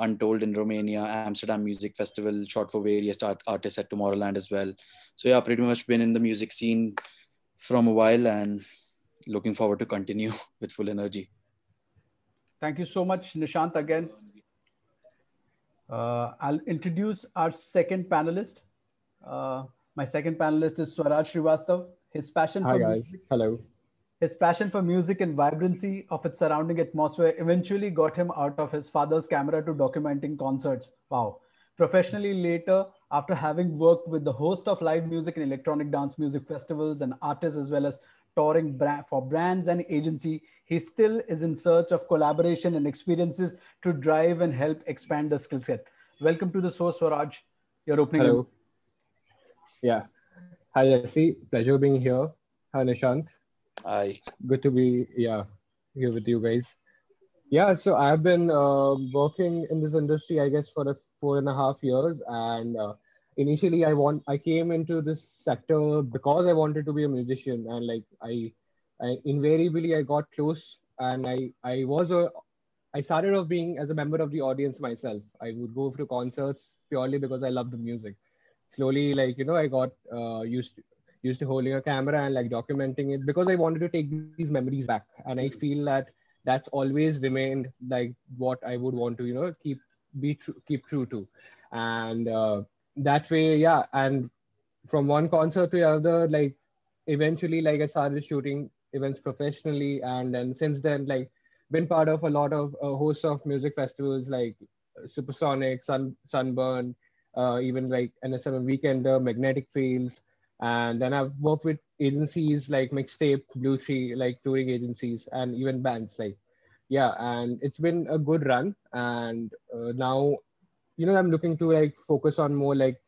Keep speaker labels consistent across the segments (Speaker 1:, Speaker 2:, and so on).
Speaker 1: Untold in Romania, Amsterdam Music Festival, shot for various art- artists at Tomorrowland as well. So yeah, pretty much been in the music scene from a while and looking forward to continue with full energy.
Speaker 2: Thank you so much, Nishant, again. Uh, I'll introduce our second panelist. Uh, my second panelist is Swaraj Srivastav. His passion
Speaker 3: Hi
Speaker 2: for
Speaker 3: guys.
Speaker 2: music,
Speaker 3: Hello.
Speaker 2: His passion for music and vibrancy of its surrounding atmosphere eventually got him out of his father's camera to documenting concerts. Wow. Professionally, later, after having worked with the host of live music and electronic dance music festivals and artists, as well as touring for brands and agency, he still is in search of collaboration and experiences to drive and help expand the skill set. Welcome to the Source Swaraj. Your opening.
Speaker 3: Hello. Yeah. Hi Jesse. Pleasure being here. Hi Nishant.
Speaker 1: I
Speaker 3: Good to be yeah here with you guys. Yeah. So I've been uh, working in this industry, I guess, for a four and a half years, and uh, initially I want I came into this sector because I wanted to be a musician, and like I, I invariably I got close, and I I was a I started off being as a member of the audience myself. I would go to concerts purely because I loved the music. Slowly, like you know, I got uh, used to, used to holding a camera and like documenting it because I wanted to take these memories back. And I feel that that's always remained like what I would want to you know keep be true, keep true to, and uh, that way, yeah. And from one concert to the other, like eventually, like I started shooting events professionally, and then since then, like been part of a lot of a host of music festivals like Supersonic, Sun Sunburn, uh, even like NH7 Weekender, Magnetic Fields, and then I've worked with agencies like Mixtape, Blue Tree, like touring agencies, and even bands. Like, yeah, and it's been a good run. And uh, now, you know, I'm looking to like focus on more like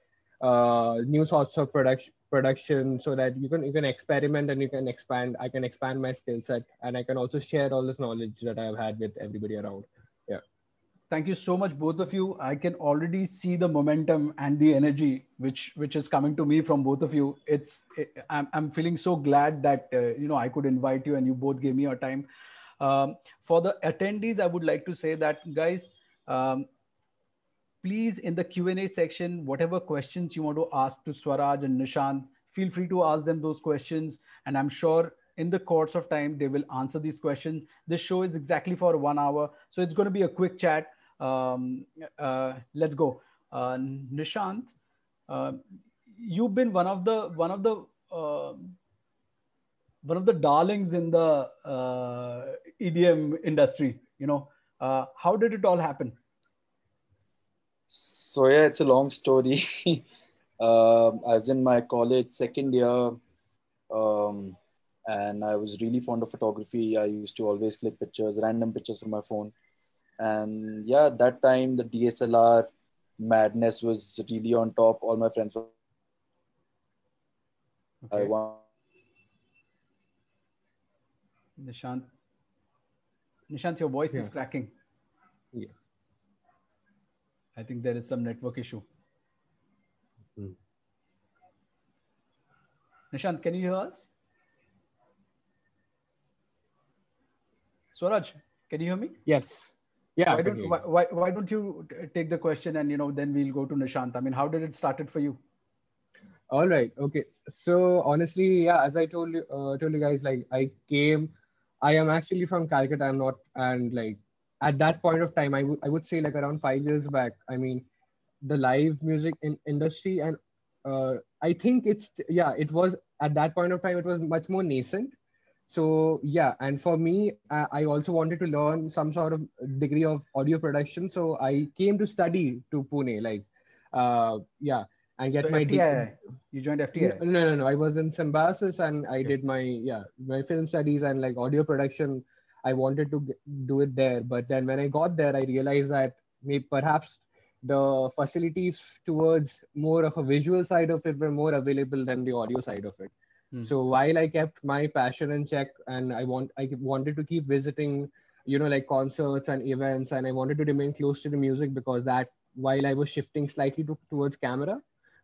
Speaker 3: uh, new sorts of production production so that you can you can experiment and you can expand i can expand my skill set and i can also share all this knowledge that i've had with everybody around
Speaker 2: thank you so much both of you. I can already see the momentum and the energy which which is coming to me from both of you. It's it, I'm, I'm feeling so glad that uh, you know i could invite you and you both gave me your time. Um, for the attendees i would like to say that guys um, please in the q&a section whatever questions you want to ask to swaraj and nishan feel free to ask them those questions. And i'm sure in the course of time they will answer these questions. This show is exactly for one hour. So it's going to be a quick chat um, uh, let's go uh, nishant uh, you've been one of the one of the uh, one of the darlings in the uh, edm industry you know uh, how did it all happen
Speaker 1: so yeah, it's a long story. um, I was in my college second year, um, and I was really fond of photography. I used to always click pictures, random pictures from my phone, and yeah, that time the DSLR madness was really on top. All my friends were.
Speaker 2: Okay.
Speaker 1: I want.
Speaker 2: Nishant. Nishant, your voice is cracking.
Speaker 3: Yeah.
Speaker 2: I think there is some network issue.
Speaker 3: Hmm.
Speaker 2: Nishant, can you hear us? Swaraj, can you hear me?
Speaker 3: yes yeah
Speaker 2: why don't
Speaker 3: you.
Speaker 2: why, why, don't you take the question and you know then we'll go to Nishant. I mean, how did it started for you?
Speaker 3: All right. Okay. So honestly, yeah, as I told you, uh, told you guys, like I came, I am actually from Calcutta. I'm not, and like at that point of time, I would I would say like around five years back. I mean, the live music in industry, and uh, I think it's yeah, it was at that point of time, it was much more nascent. So yeah, and for me, I, also wanted to learn some sort of degree of audio production. So I came to study to Pune, like, uh, yeah, and get
Speaker 2: So
Speaker 3: my de-
Speaker 2: FTI, you joined FTI.
Speaker 3: no, no, no, no. I was in Symbiosis and I did my yeah my film studies and like audio production. I wanted to g- do it there, but then when I got there, I realized that maybe perhaps the facilities towards more of a visual side of it were more available than the audio side of it.
Speaker 2: Hmm.
Speaker 3: So while I kept my passion in check and I want I wanted to keep visiting, you know, like concerts and events, and I wanted to remain close to the music because that while I was shifting slightly to, towards camera,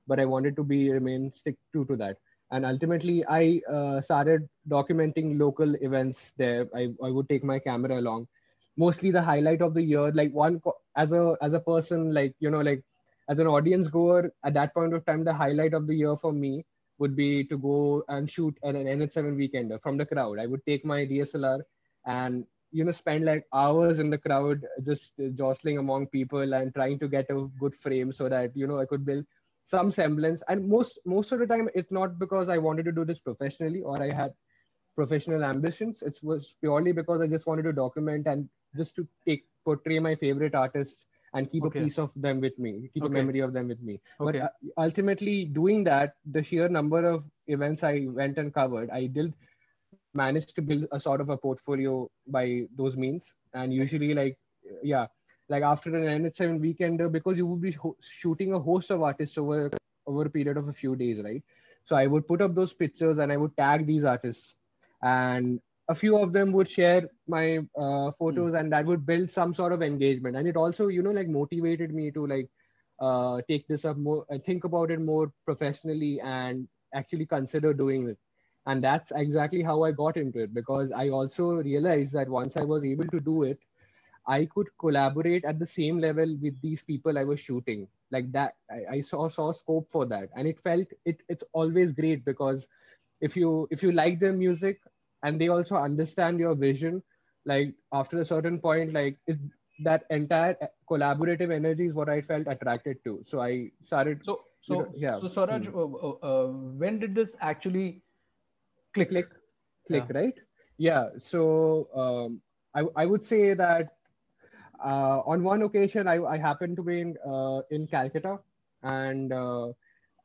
Speaker 3: but I wanted to be remain stick true to that. And ultimately, I uh, started documenting local events there. I, I would take my camera along. mostly the highlight of the year. Like one as a as a person, like you know, like as an audience goer at that point of time, the highlight of the year for me would be to go and shoot an, an NH7 weekender from the crowd. I would take my DSLR and you know spend like hours in the crowd just jostling among people and trying to get a good frame so that you know I could build some semblance. And most most of the time, it's not because I wanted to do this professionally or I had professional ambitions. It was purely because I just wanted to document and just to take portray my favorite artists and keep okay. a piece of them with me, keep okay. a memory of them with me. Okay. But uh, ultimately, doing that, the sheer number of events I went and covered, I did manage to build a sort of a portfolio by those means. And usually, like, yeah, like after an NH7 weekender, because you would be ho- shooting a host of artists over over a period of a few days, right? So I would put up those pictures and I would tag these artists, and a few of them would share my uh, photos mm. and that would build some sort of engagement. And it also you know like motivated me to like uh, take this up more and think about it more professionally and actually consider doing it. And that's exactly how i got into it because i also realized that once i was able to do it i could collaborate at the same level with these people i was shooting. Like that i, I saw saw scope for that. And it felt it it's always great because if you if you like their music and they also understand your vision like after a certain point like it, that entire collaborative energy is what i felt attracted to so i started
Speaker 2: so so you know, yeah so Swaraj, hmm. uh, uh, when did this actually click
Speaker 3: click click yeah. right yeah so um, I, I would say that uh, on one occasion I, I happened to be in uh, in calcutta and uh,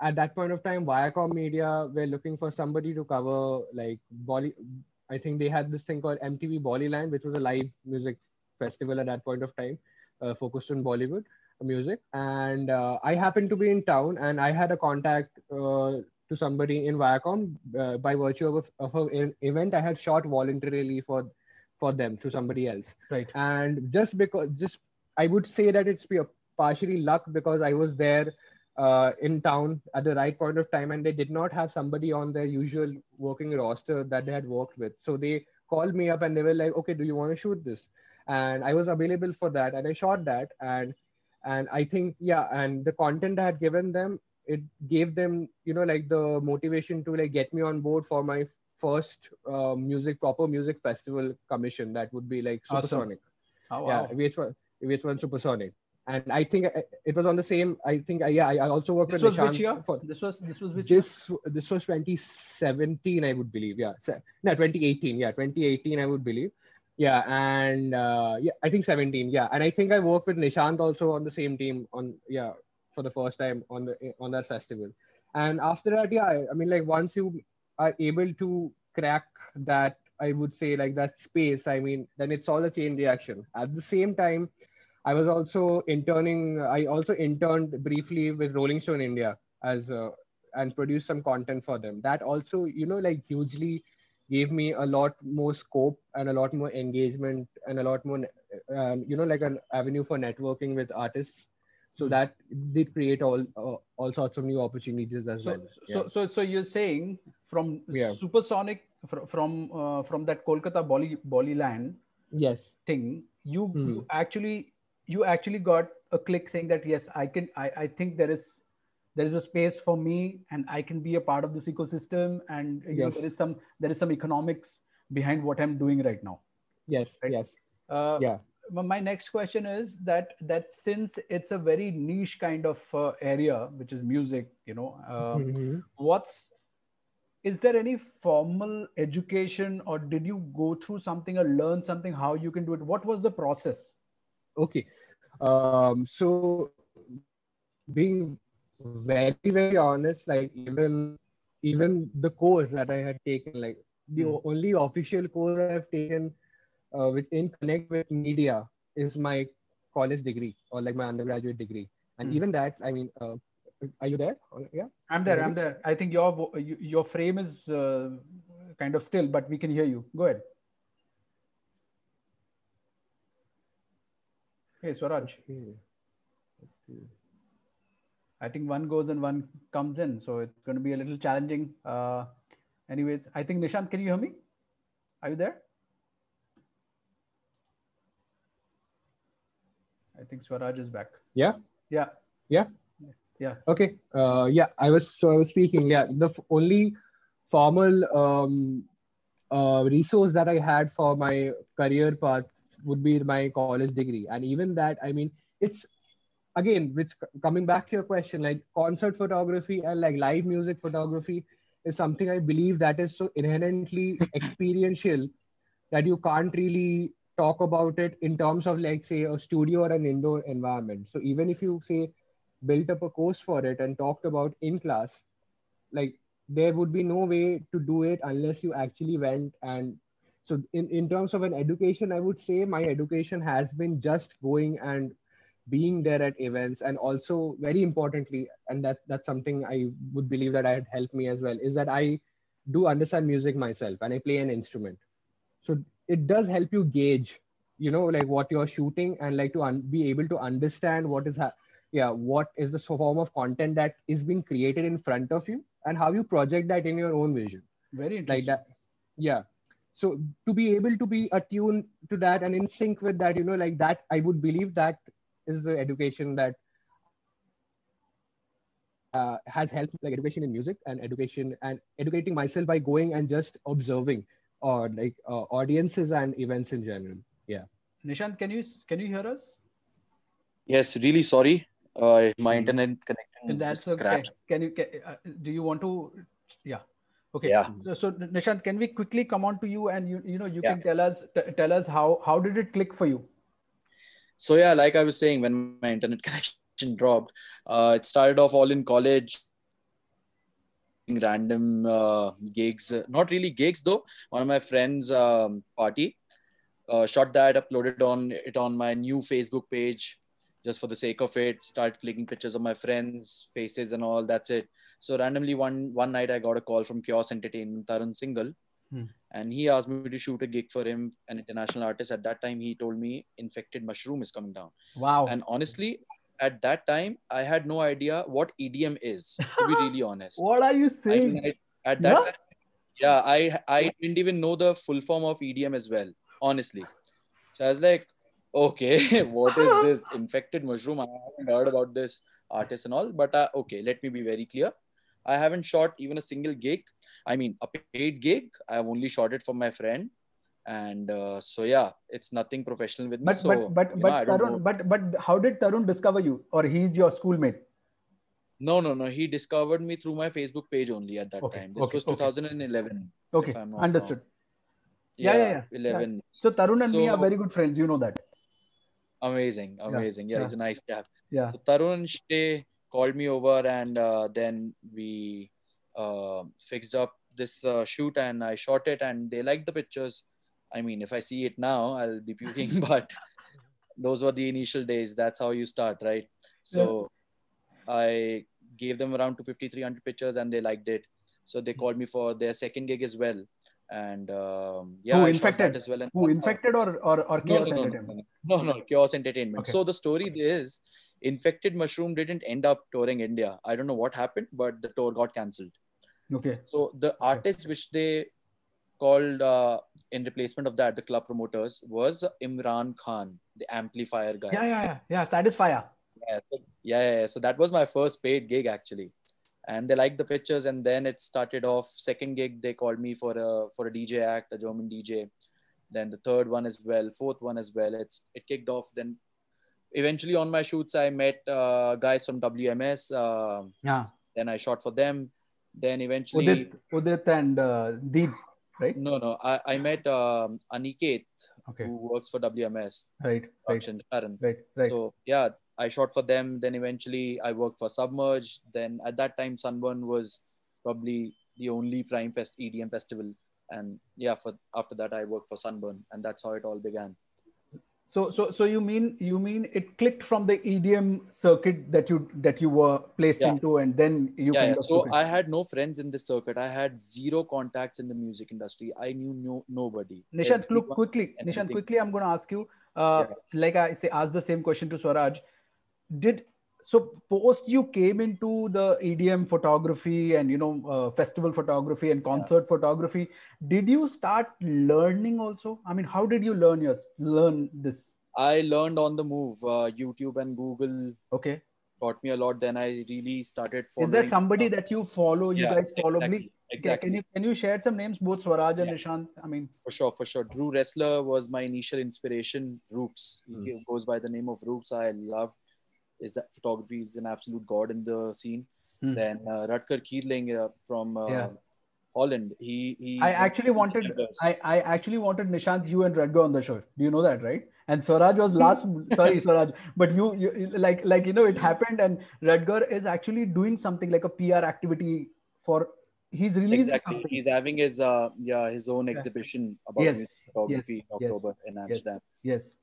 Speaker 3: at that point of time, Viacom Media were looking for somebody to cover like Bolly. I think they had this thing called MTV Bollyland, which was a live music festival at that point of time, uh, focused on Bollywood music. And uh, I happened to be in town, and I had a contact uh, to somebody in Viacom uh, by virtue of, a, of an event I had shot voluntarily for for them to somebody else.
Speaker 2: Right.
Speaker 3: And just because, just I would say that it's be partially luck because I was there uh, in town at the right point of time and they did not have somebody on their usual working roster that they had worked with so they called me up and they were like okay do you want to shoot this and i was available for that and i shot that and and i think yeah and the content i had given them it gave them you know like the motivation to like get me on board for my first uh, music proper music festival commission that would be like supersonic
Speaker 2: awesome. oh, wow.
Speaker 3: yeah VH1, VH1 supersonic and I think uh, it was on the same. I think uh, yeah, I, also worked
Speaker 2: this
Speaker 3: with
Speaker 2: was which year? For, this was this was which
Speaker 3: this year? this was 2017, I would believe. Yeah, so, no, 2018. Yeah, 2018, I would believe. Yeah, and uh, yeah, I think 17. Yeah, and I think I worked with Nishant also on the same team on yeah for the first time on the on that festival. And after that, yeah, I, I mean like once you are able to crack that, I would say like that space. I mean, then it's all a chain reaction. At the same time I was also interning. I also interned briefly with Rolling Stone India as uh, and produced some content for them. That also, you know, like hugely gave me a lot more scope and a lot more engagement and a lot more, um, you know, like an avenue for networking with artists. So hmm. that did create all uh, all sorts of new opportunities as
Speaker 2: so,
Speaker 3: well.
Speaker 2: So, yeah. so, so you're saying from yeah. supersonic from from, uh, from that Kolkata Bolly Bollyland
Speaker 3: yes
Speaker 2: thing, you, mm. you actually you actually got a click saying that yes i can I, I think there is there is a space for me and i can be a part of this ecosystem and you yes. know, there is some there is some economics behind what i'm doing right now
Speaker 3: yes right? yes
Speaker 2: uh, yeah my next question is that that since it's a very niche kind of uh, area which is music you know uh, mm-hmm. what's is there any formal education or did you go through something or learn something how you can do it what was the process
Speaker 3: Okay. Um, so being very, very honest, like even even the course that I had taken, like the mm. only official course I have taken uh, within Connect with Media is my college degree or like my undergraduate degree. And mm. even that, I mean, uh, are you there? Yeah,
Speaker 2: I'm there. I'm there. I think your your frame is uh, kind of still, but we can hear you. Go ahead. Hey, Swaraj. Okay. okay. I think one goes and one comes in, so it's going to be a little challenging. Uh, anyways, I think Nishant, can you hear me? Are you there? I think Swaraj is back.
Speaker 3: Yeah.
Speaker 2: Yeah.
Speaker 3: Yeah.
Speaker 2: Yeah.
Speaker 3: Okay. Uh, yeah, I was so I was speaking. Yeah, the only formal um, uh, resource that I had for my career path would be my college degree, and even that, I mean, it's again, which coming back to your question, like concert photography and like live music photography is something I believe that is so inherently experiential that you can't really talk about it in terms of like say a studio or an indoor environment. So even if you say built up a course for it and talked about in class, like there would be no way to do it unless you actually went and so in, in terms of an education, I would say my education has been just going and being there at events and also very importantly and that that's something i would believe that i had helped me as well is that i do understand music myself and i play an instrument. So it does help you gauge you know like what you're shooting and like to un- be able to understand what is ha- yeah what is the form of content that is being created in front of you and how you project that in your own vision.
Speaker 2: Very interesting.
Speaker 3: like that. yeah so to be able to be attuned to that and in sync with that you know like that i would believe that is the education that uh, has helped like education in music and education and educating myself by going and just observing or like uh, audiences and events in general yeah
Speaker 2: Nishant, can you can you hear us?
Speaker 1: Yes, really sorry. Uh, my internet connection
Speaker 2: That's okay.
Speaker 1: crashed.
Speaker 2: Can you? Can, uh, do you want to? Yeah. Okay.
Speaker 1: Yeah.
Speaker 2: So, so Nishant, can we quickly come on to you and you you know you
Speaker 1: Yeah.
Speaker 2: can tell us t- tell us how how did it click for you?
Speaker 1: So yeah, like I was saying, when my internet connection dropped, uh, it started off all in college, random uh, gigs. Uh, Not really gigs though. One of my friends' um, party uh, shot that, uploaded on it on my new Facebook page, just for the sake of it. Start clicking pictures of my friends' faces and all. That's it. So randomly one one night I got a call from Chaos Entertainment, Tarun Singhal,
Speaker 2: Hmm.
Speaker 1: and he asked me to shoot a gig for him, an international artist. At that time, he told me Infected Mushroom is coming down.
Speaker 2: Wow.
Speaker 1: And honestly, at that time, I had no idea what EDM is. To be really honest,
Speaker 2: what are you
Speaker 1: I
Speaker 2: saying?
Speaker 1: mean, I- at that
Speaker 2: Yeah?
Speaker 1: time, yeah, I I didn't even know the full form of EDM as well. Honestly, so I was like, okay, what is this Infected Mushroom? I haven't heard about this artist and all. But uh, okay, let me be very clear. I haven't shot even a single gig. I mean, a paid gig. I've only shot it for my friend. And uh, so yeah, it's nothing professional with me.
Speaker 2: but
Speaker 1: so
Speaker 2: but but
Speaker 1: you know,
Speaker 2: but Tarun, but but how did Tarun discover you, or he's your schoolmate?
Speaker 1: No, no, no. He discovered me through my Facebook page only at that
Speaker 2: Okay,
Speaker 1: time. This
Speaker 2: okay,
Speaker 1: was 2011.
Speaker 2: Okay, understood.
Speaker 1: wrong.
Speaker 2: Yeah, yeah, yeah,
Speaker 1: 11.
Speaker 2: So Tarun and me are very good friends. You know that.
Speaker 1: Amazing, amazing. Yeah,
Speaker 2: yeah.
Speaker 1: he's a nice chap.
Speaker 2: Yeah.
Speaker 1: So Tarun and Shay called me over, and uh, then we uh, fixed up this uh, shoot, and I shot it, and they liked the pictures. I mean, if I see it now, I'll be puking, but those were the initial days. That's how you start, right? So I gave them around 250, 300 pictures, and they liked it. So they called me for their second gig as well. And um, yeah,
Speaker 2: Who
Speaker 1: I
Speaker 2: infected?
Speaker 1: as well. And
Speaker 2: Who infected or or, or chaos
Speaker 1: no, no,
Speaker 2: entertainment?
Speaker 1: no, no, no, Chaos Entertainment.
Speaker 2: Okay.
Speaker 1: So the story is, Infected Mushroom didn't end up touring India. I don't know what happened, but the tour got cancelled.
Speaker 2: Okay.
Speaker 1: So the artist which they called uh, in replacement of that, the club promoters, was Imran Khan, the amplifier guy.
Speaker 2: Yeah, yeah, yeah, yeah. Satisfier.
Speaker 1: Yeah, so, yeah, yeah, yeah. So that was my first paid gig actually, and they liked the pictures. And then it started off. Second gig, they called me for a for a DJ act, a German DJ. Then the third one as well, fourth one as well. It's it kicked off. Then eventually on my shoots, I met uh, guys from WMS. Uh,
Speaker 2: Yeah.
Speaker 1: then I shot for them. Then eventually,
Speaker 2: Udit, Udit and uh, Deep, right?
Speaker 1: no, no, I, I met um, Aniket
Speaker 2: Okay.
Speaker 1: who works for WMS
Speaker 2: Right. Right. Right. Right.
Speaker 1: So yeah, I shot for them. Then eventually I worked for Submerge. Then at that time, Sunburn was probably the only Prime Fest EDM festival. And yeah, for after that I worked for Sunburn, and that's how it all began.
Speaker 2: So, so, so you mean you mean it clicked from the EDM circuit that you that you were placed
Speaker 1: Yeah.
Speaker 2: into, and then you
Speaker 1: yeah, yeah. So. I had no friends in this circuit. I had zero contacts in the music industry. I knew no nobody.
Speaker 2: Nishant, look quickly. Nishant, quickly. I'm going to ask you. Uh,
Speaker 1: Yeah.
Speaker 2: Like I say, ask the same question to Swaraj. Did so post you came into the EDM photography and you know uh, festival photography and concert photography. Did you start learning also? I mean, how did you learn yours? Learn this?
Speaker 1: I learned on the move. Uh, YouTube and Google
Speaker 2: Okay.
Speaker 1: taught me a lot. Then I really started
Speaker 2: for
Speaker 1: Is
Speaker 2: there somebody that you follow? You
Speaker 1: Yeah,
Speaker 2: guys follow
Speaker 1: exactly,
Speaker 2: me?
Speaker 1: exactly.
Speaker 2: Can you can you share some names? Both Swaraj and
Speaker 1: Yeah.
Speaker 2: Nishant. I mean,
Speaker 1: For sure, for sure. Drew Ressler was my initial inspiration. Rukes. He
Speaker 3: Hmm.
Speaker 1: goes by the name of Rukes. I love his photography. is an absolute god in the scene.
Speaker 2: Hmm.
Speaker 1: Then uh, Rutger Geerling uh, from uh,
Speaker 2: Yeah.
Speaker 1: Holland. He he.
Speaker 2: I actually wanted I, I actually wanted Nishant, you and Rutger on the show. Do you know that, right? And Swaraj was last. sorry, Swaraj, but you, you like like you know it happened, and Rutger is actually doing something like a PR activity for. He's releasing
Speaker 1: exactly.
Speaker 2: something.
Speaker 1: He's having his uh yeah his own
Speaker 2: Yeah.
Speaker 1: exhibition about
Speaker 2: Yes,
Speaker 1: music photography
Speaker 2: yes,
Speaker 1: in
Speaker 2: yes,
Speaker 1: October in Amsterdam.
Speaker 2: Yes.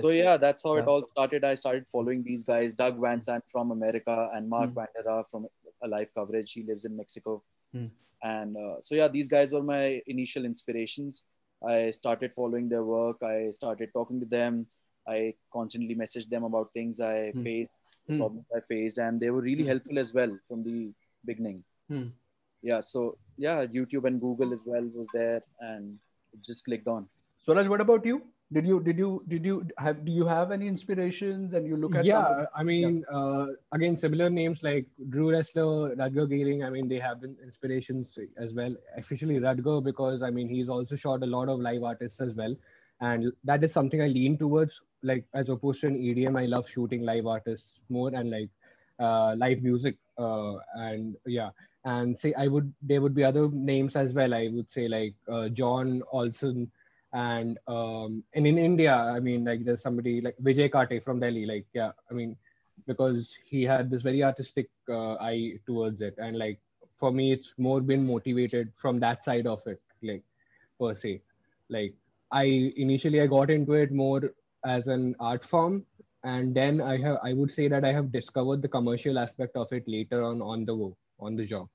Speaker 1: So yeah, that's how it all started. I started following these guys, Doug Van Sant from America and Mark
Speaker 2: Hmm.
Speaker 1: Bandera from a live coverage. He lives in Mexico.
Speaker 2: Hmm.
Speaker 1: And uh, so yeah, these guys were my initial inspirations. I started following their work. I started talking to them. I constantly messaged them about things I
Speaker 2: Hmm.
Speaker 1: faced,
Speaker 2: Hmm.
Speaker 1: problems I faced, and they were really
Speaker 2: Hmm.
Speaker 1: helpful as well from the beginning.
Speaker 2: Hmm.
Speaker 1: Yeah, so yeah, YouTube and Google as well was there, and it just clicked on.
Speaker 2: Swaraj, what about you? Did you did you did you have do you have any inspirations and you look at
Speaker 3: yeah,
Speaker 2: something?
Speaker 3: I mean, uh, again, similar names like Drew Ressler, Rutger Geerling. I mean, they have been inspirations as well. Especially Rutger because I mean, he's also shot a lot of live artists as well, and that is something I lean towards. Like as opposed to an EDM, I love shooting live artists more and like uh, live music. Uh, and yeah, and say I would there would be other names as well. I would say like uh, John Olson and um and in india i mean like there's somebody like vijay kate from delhi like yeah i mean because he had this very artistic uh, eye towards it and like for me it's more been motivated from that side of it like per se like i initially i got into it more as an art form and then i have i would say that i have discovered the commercial aspect of it later on on the go on the job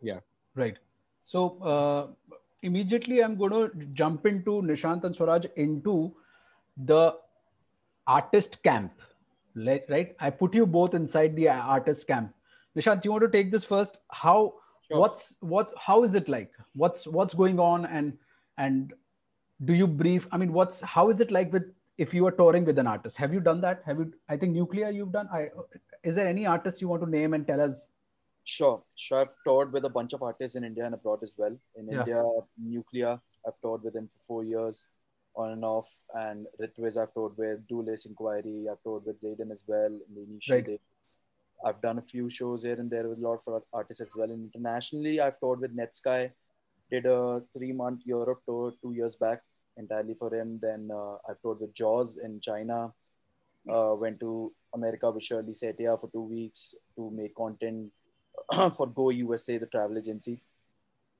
Speaker 3: Yeah.
Speaker 2: Right. So uh, immediately I'm going to jump into Nishant and Swaraj into the artist camp. Right. I put you both inside the artist camp. Nishant, do you want to take this first? How?
Speaker 1: Sure.
Speaker 2: What's what? How is it like? What's what's going on? And and do you brief? I mean, what's how is it like with if you are touring with an artist? Have you done that? Have you? I think Nucleya you've done. I is there any artist you want to name and tell us
Speaker 1: Sure, sure. I've toured with a bunch of artists in India and abroad as well. In
Speaker 2: Yeah.
Speaker 1: India, Nucleya, I've toured with him for four years, on and off. And Ritwiz, I've toured with. Dualist Inquiry, I've toured with Zaeden as well in the initial
Speaker 2: Right.
Speaker 1: day. I've done a few shows here and there with a lot of artists as well. And internationally, I've toured with Netsky. Did a three-month Europe tour two years back entirely for him. Then uh, I've toured with Jauz in China. Uh, went to America with Shirley Setia for two weeks to make content for Go USA, the travel agency.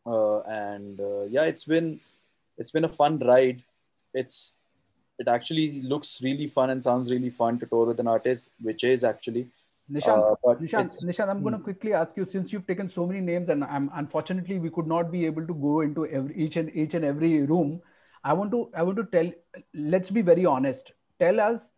Speaker 1: Uh, and uh, yeah, it's been it's been a fun ride. It's it actually looks really fun and sounds really fun to tour with an artist, which is actually.
Speaker 2: Nishant?
Speaker 1: Uh,
Speaker 2: Nishant, Nishant, I'm going to quickly ask you since you've taken so many names, and I'm unfortunately we could not be able to go into every each and each and every room. I want to I want to tell. Let's be very honest. Tell us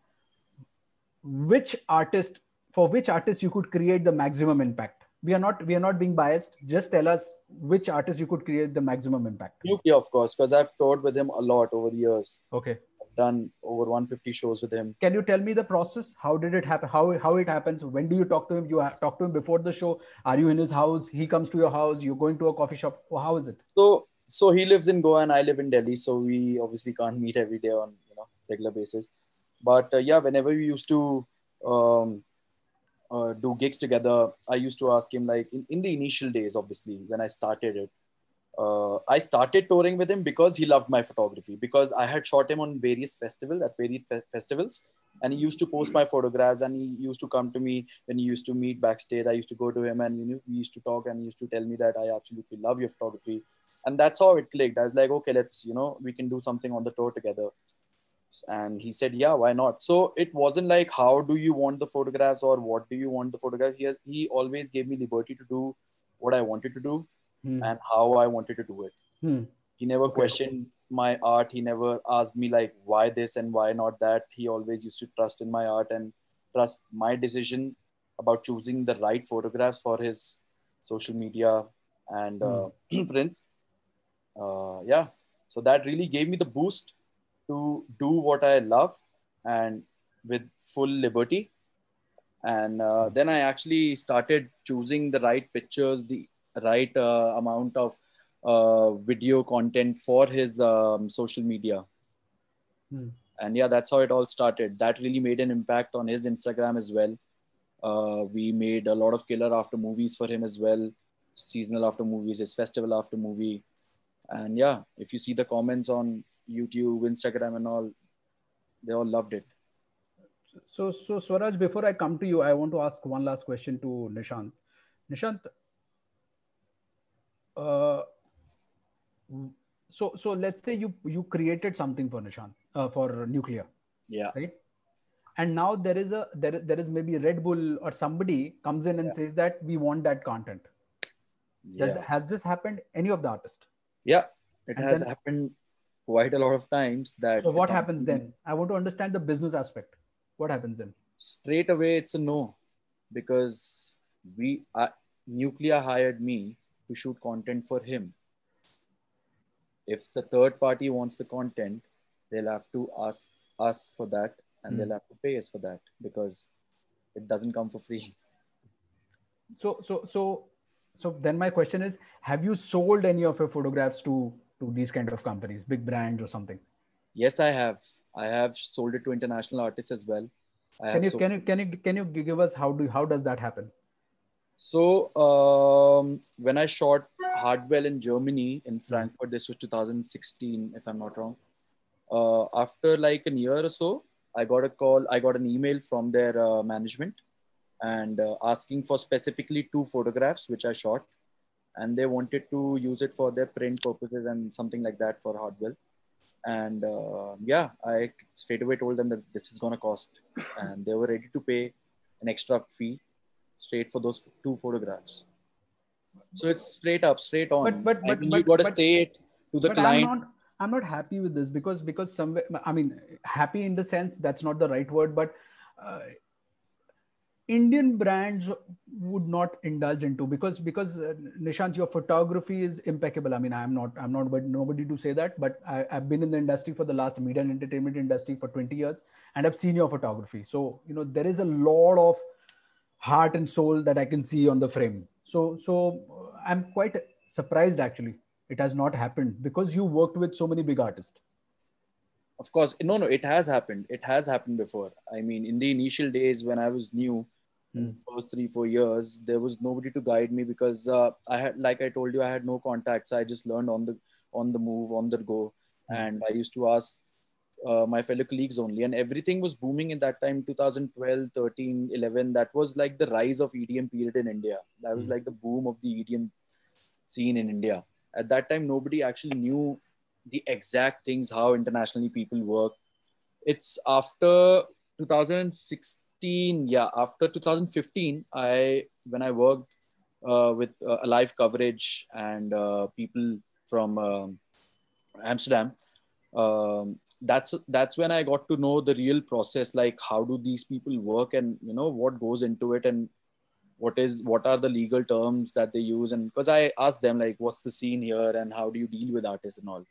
Speaker 2: which artist for which artist you could create the maximum impact. We are not we are not being biased. Just tell us which artist you could create the maximum impact.
Speaker 1: yeah, of course, because I've toured with him a lot over the years.
Speaker 2: Okay.
Speaker 1: I've done over 150 shows with him.
Speaker 2: Can you tell me the process? How did it happen? How how it happens? When do you talk to him? You talk to him before the show. Are you in his house? He comes to your house. You're going to a coffee shop. How is it?
Speaker 1: So so he lives in Goa and I live in Delhi, so we obviously can't meet every day on you know regular basis. But uh, yeah, whenever we used to um, uh, do gigs together, I used to ask him like in, in the initial days, obviously when I started it. Uh, I started touring with him because he loved my photography because I had shot him on various festivals at various fe- festivals and he used to post my photographs and he used to come to me when he used to meet backstage. I used to go to him and you know we used to talk and he used to tell me that I absolutely love your photography and that's how it clicked. I was like, okay, let's you know we can do something on the tour together. And he said, yeah, why not? So it wasn't like how do you want the photographs or what do you want the photograph? He has he always gave me liberty to do what I wanted to do
Speaker 2: Hmm.
Speaker 1: and how I wanted to do it.
Speaker 2: Hmm.
Speaker 1: He never
Speaker 2: Okay.
Speaker 1: questioned my art. He never asked me like why this and why not that. He always used to trust in my art and trust my decision about choosing the right photographs for his social media and uh, prints. Uh, yeah, so that really gave me the boost to do what I love and with full liberty. And uh, then I actually started choosing the right pictures, the right uh, amount of uh, video content for his um, social media.
Speaker 2: Hmm.
Speaker 1: And yeah, that's how it all started. That really made an impact on his Instagram as well. Uh, we made a lot of killer after movies for him as well, seasonal after movies, his festival after movie. And yeah, if you see the comments on YouTube, Instagram, and all, they all loved it.
Speaker 2: So, so Swaraj, before I come to you, I want to ask one last question to Nishant. Nishant, uh, so so let's say you you created something for Nishant uh, for Nucleya,
Speaker 1: Yeah.
Speaker 2: right? And now there is a there there is maybe Red Bull or somebody comes in and
Speaker 1: Yeah.
Speaker 2: says that we want that content. Does, Has this happened any of the artists?
Speaker 1: Yeah. It
Speaker 2: And
Speaker 1: has
Speaker 2: then-
Speaker 1: happened quite a lot of times that.
Speaker 2: So
Speaker 1: the
Speaker 2: what happens then? I want to understand the business aspect. What happens then?
Speaker 1: straight away it's a no because we uh, Nucleya hired me to shoot content for him if the third party wants the content they'll have to ask us for that and
Speaker 2: Hmm.
Speaker 1: they'll have to pay us for that because it doesn't come for free
Speaker 2: So so so so then my question is: Have you sold any of your photographs to to these kind of companies, big brands or something?
Speaker 1: yes i have i have sold it to international artists as well I
Speaker 2: Can you
Speaker 1: sold-
Speaker 2: can you can you can you give us how do how does that happen?
Speaker 1: So um, when I shot Hardwell in Germany in Frankfurt, this was 2016, if I'm not wrong. Uh, after like a year or so, I got a call. I got an email from their uh, management and uh, asking for specifically two photographs which I shot, and they wanted to use it for their print purposes and something like that for Hardwell. And uh, yeah, I straight away told them that this is gonna cost, and they were ready to pay an extra fee straight for those two photographs. So it's straight up, straight on.
Speaker 2: But- but-
Speaker 1: I
Speaker 2: but-
Speaker 1: mean,
Speaker 2: but-
Speaker 1: you got to
Speaker 2: but-
Speaker 1: say it to the
Speaker 2: but I'm
Speaker 1: client.
Speaker 2: not I'm not happy with this because because some I mean happy in the sense that's not the right word, but uh, Indian brands would not indulge into because because uh, Nishant, your photography is impeccable. I mean, I'm not I'm not but nobody to say that, but I, I've been in the industry for the last media and entertainment industry for 20 years, and I've seen your photography. So you know there is a lot of heart and soul that I can see on the frame. So so uh, I'm quite surprised actually it has not happened because you worked with so many big artists.
Speaker 1: Of course, no, no, it has happened. It has happened before. I mean, in the initial days when I was new, the first three four years, there was nobody to guide me because uh, I had, like I told you, I had no contacts. I just learned on the on the move, on the go, and I used to ask uh, my fellow colleagues only. And everything was booming in that time 2012 13 11 that was like the rise of edm period in india. That was
Speaker 2: Mm.
Speaker 1: like the boom of the edm scene in india. At that time nobody actually knew the exact things how internationally people work. It's after 2016 yeah after 2015 i when i worked uh, with uh, live coverage and uh, people from um amsterdam um, that's that's when i got to know the real process like how do these people work and you know what goes into it and what is what are the legal terms that they use and because i asked them like what's the scene here and how do you deal with artists and all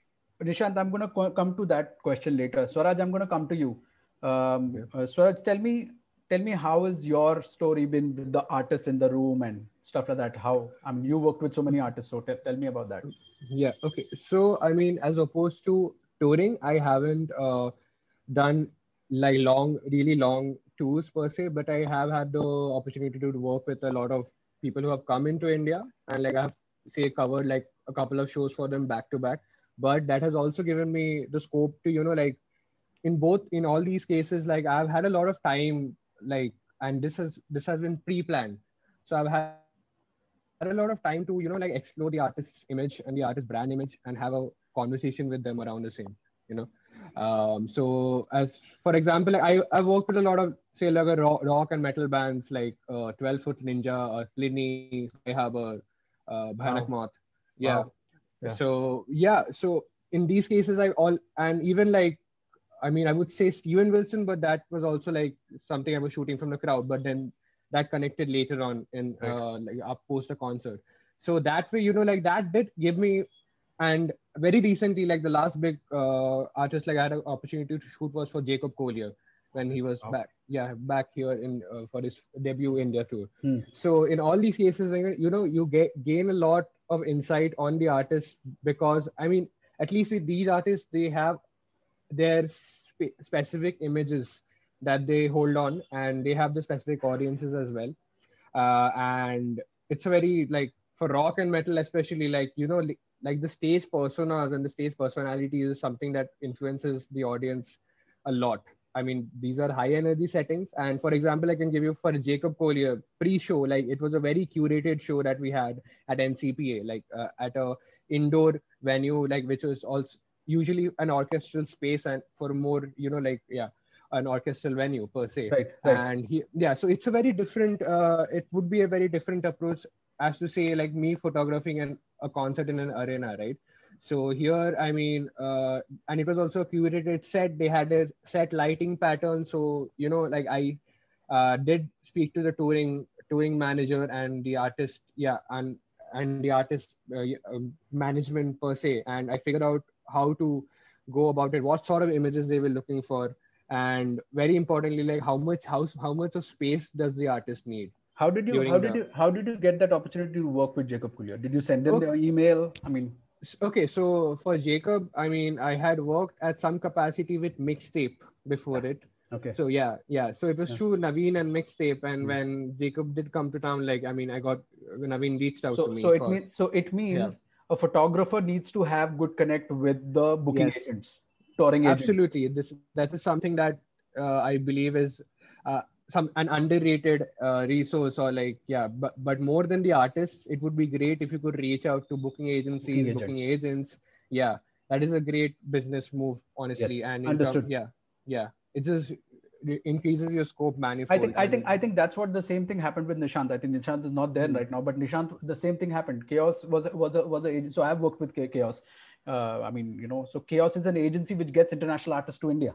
Speaker 2: Nishant, I'm going to co- come to that question later. Swaraj, I'm going to come to you. Um, uh, Swaraj, tell me, tell me, how has your story been with the artists in the room and stuff like that? How I mean, you worked with so many artists, so tell, tell me about that.
Speaker 3: Yeah. Okay. So I mean, as opposed to touring, I haven't uh, done like long, really long tours per se, but I have had the opportunity to work with a lot of people who have come into India and like I've say covered like a couple of shows for them back to back. But that has also given me the scope to you know like in both in all these cases like I've had a lot of time like and this has this has been pre-planned. So I've had a lot of time to you know like explore the artist's image and the artist brand image and have a conversation with them around the same you know um, so as for example like I, I worked with a lot of say like a rock, rock and metal bands like uh, 12 foot ninja or Plini, Sky Harbor, uh, Bhayanak Maut. Yeah.
Speaker 2: Wow. Yeah.
Speaker 3: So yeah, so in these cases I all and even like I mean I would say Steven Wilson, but that was also like something I was shooting from the crowd, but then that connected later on in
Speaker 2: Right.
Speaker 3: uh, like up post a concert. So that way, you know, like that did give me and very recently, like the last big uh, artist like I had an opportunity to shoot was for Jacob Collier, when he was
Speaker 2: Wow.
Speaker 3: back yeah back here in uh, for his debut india tour
Speaker 2: Hmm.
Speaker 3: so in all these cases you know you get gain a lot of insight on the artist because i mean at least with these artists they have their spe- specific images that they hold on and they have the specific audiences as well. Uh, and it's very like for rock and metal especially like you know li- like the stage personas and the stage personality is something that influences the audience a lot. I mean these are high energy settings. And for example i can give you for jacob collier pre-show like it was a very curated show that we had at ncpa like uh, at a indoor venue like which was also usually an orchestral space and for more you know like yeah an orchestral venue per se.
Speaker 2: Right, right.
Speaker 3: and he yeah so it's a very different uh, it would be a very different approach as to say like me photographing an, a concert in an arena right? So here i mean uh, and it was also a curated set. They had a set lighting pattern. So you know like i uh, did speak to the touring touring manager and the artist yeah and and the artist uh, um, management per se. And i figured out how to go about it what sort of images they were looking for and very importantly like how much how, how much of space does the artist need
Speaker 2: How did you how did
Speaker 3: the-
Speaker 2: you how did you get that opportunity to work with Jacob Collier? Did you send them
Speaker 3: Okay.
Speaker 2: the email? I mean,
Speaker 3: okay so for jacob i mean i had worked at some capacity with mixtape before it
Speaker 2: okay.
Speaker 3: so yeah yeah so it was
Speaker 2: Yeah.
Speaker 3: through naveen and mixtape and
Speaker 2: Mm.
Speaker 3: when jacob did come to town like i mean i got naveen reached out
Speaker 2: so
Speaker 3: to me
Speaker 2: so it
Speaker 3: for-
Speaker 2: means so it means a photographer needs to have good connect with the booking
Speaker 3: Yes.
Speaker 2: agents, touring agents.
Speaker 3: absolutely this that is something that uh, i believe is uh, some an underrated uh, resource or like yeah but but more than the artists it would be great if you could reach out to booking agencies
Speaker 2: Booking
Speaker 3: booking, agents yeah that is a great business move honestly
Speaker 2: Yes,
Speaker 3: and term-
Speaker 2: understood.
Speaker 3: yeah yeah it's just increases your scope manifold.
Speaker 2: I think I think I think that's what the same thing happened with Nishant. I think Nishant is not there
Speaker 3: Mm.
Speaker 2: right now, but Nishant, the same thing happened. Chaos was was a was a. So I've worked with Chaos. Uh, I mean, you know, so Chaos is an agency which gets international artists to India.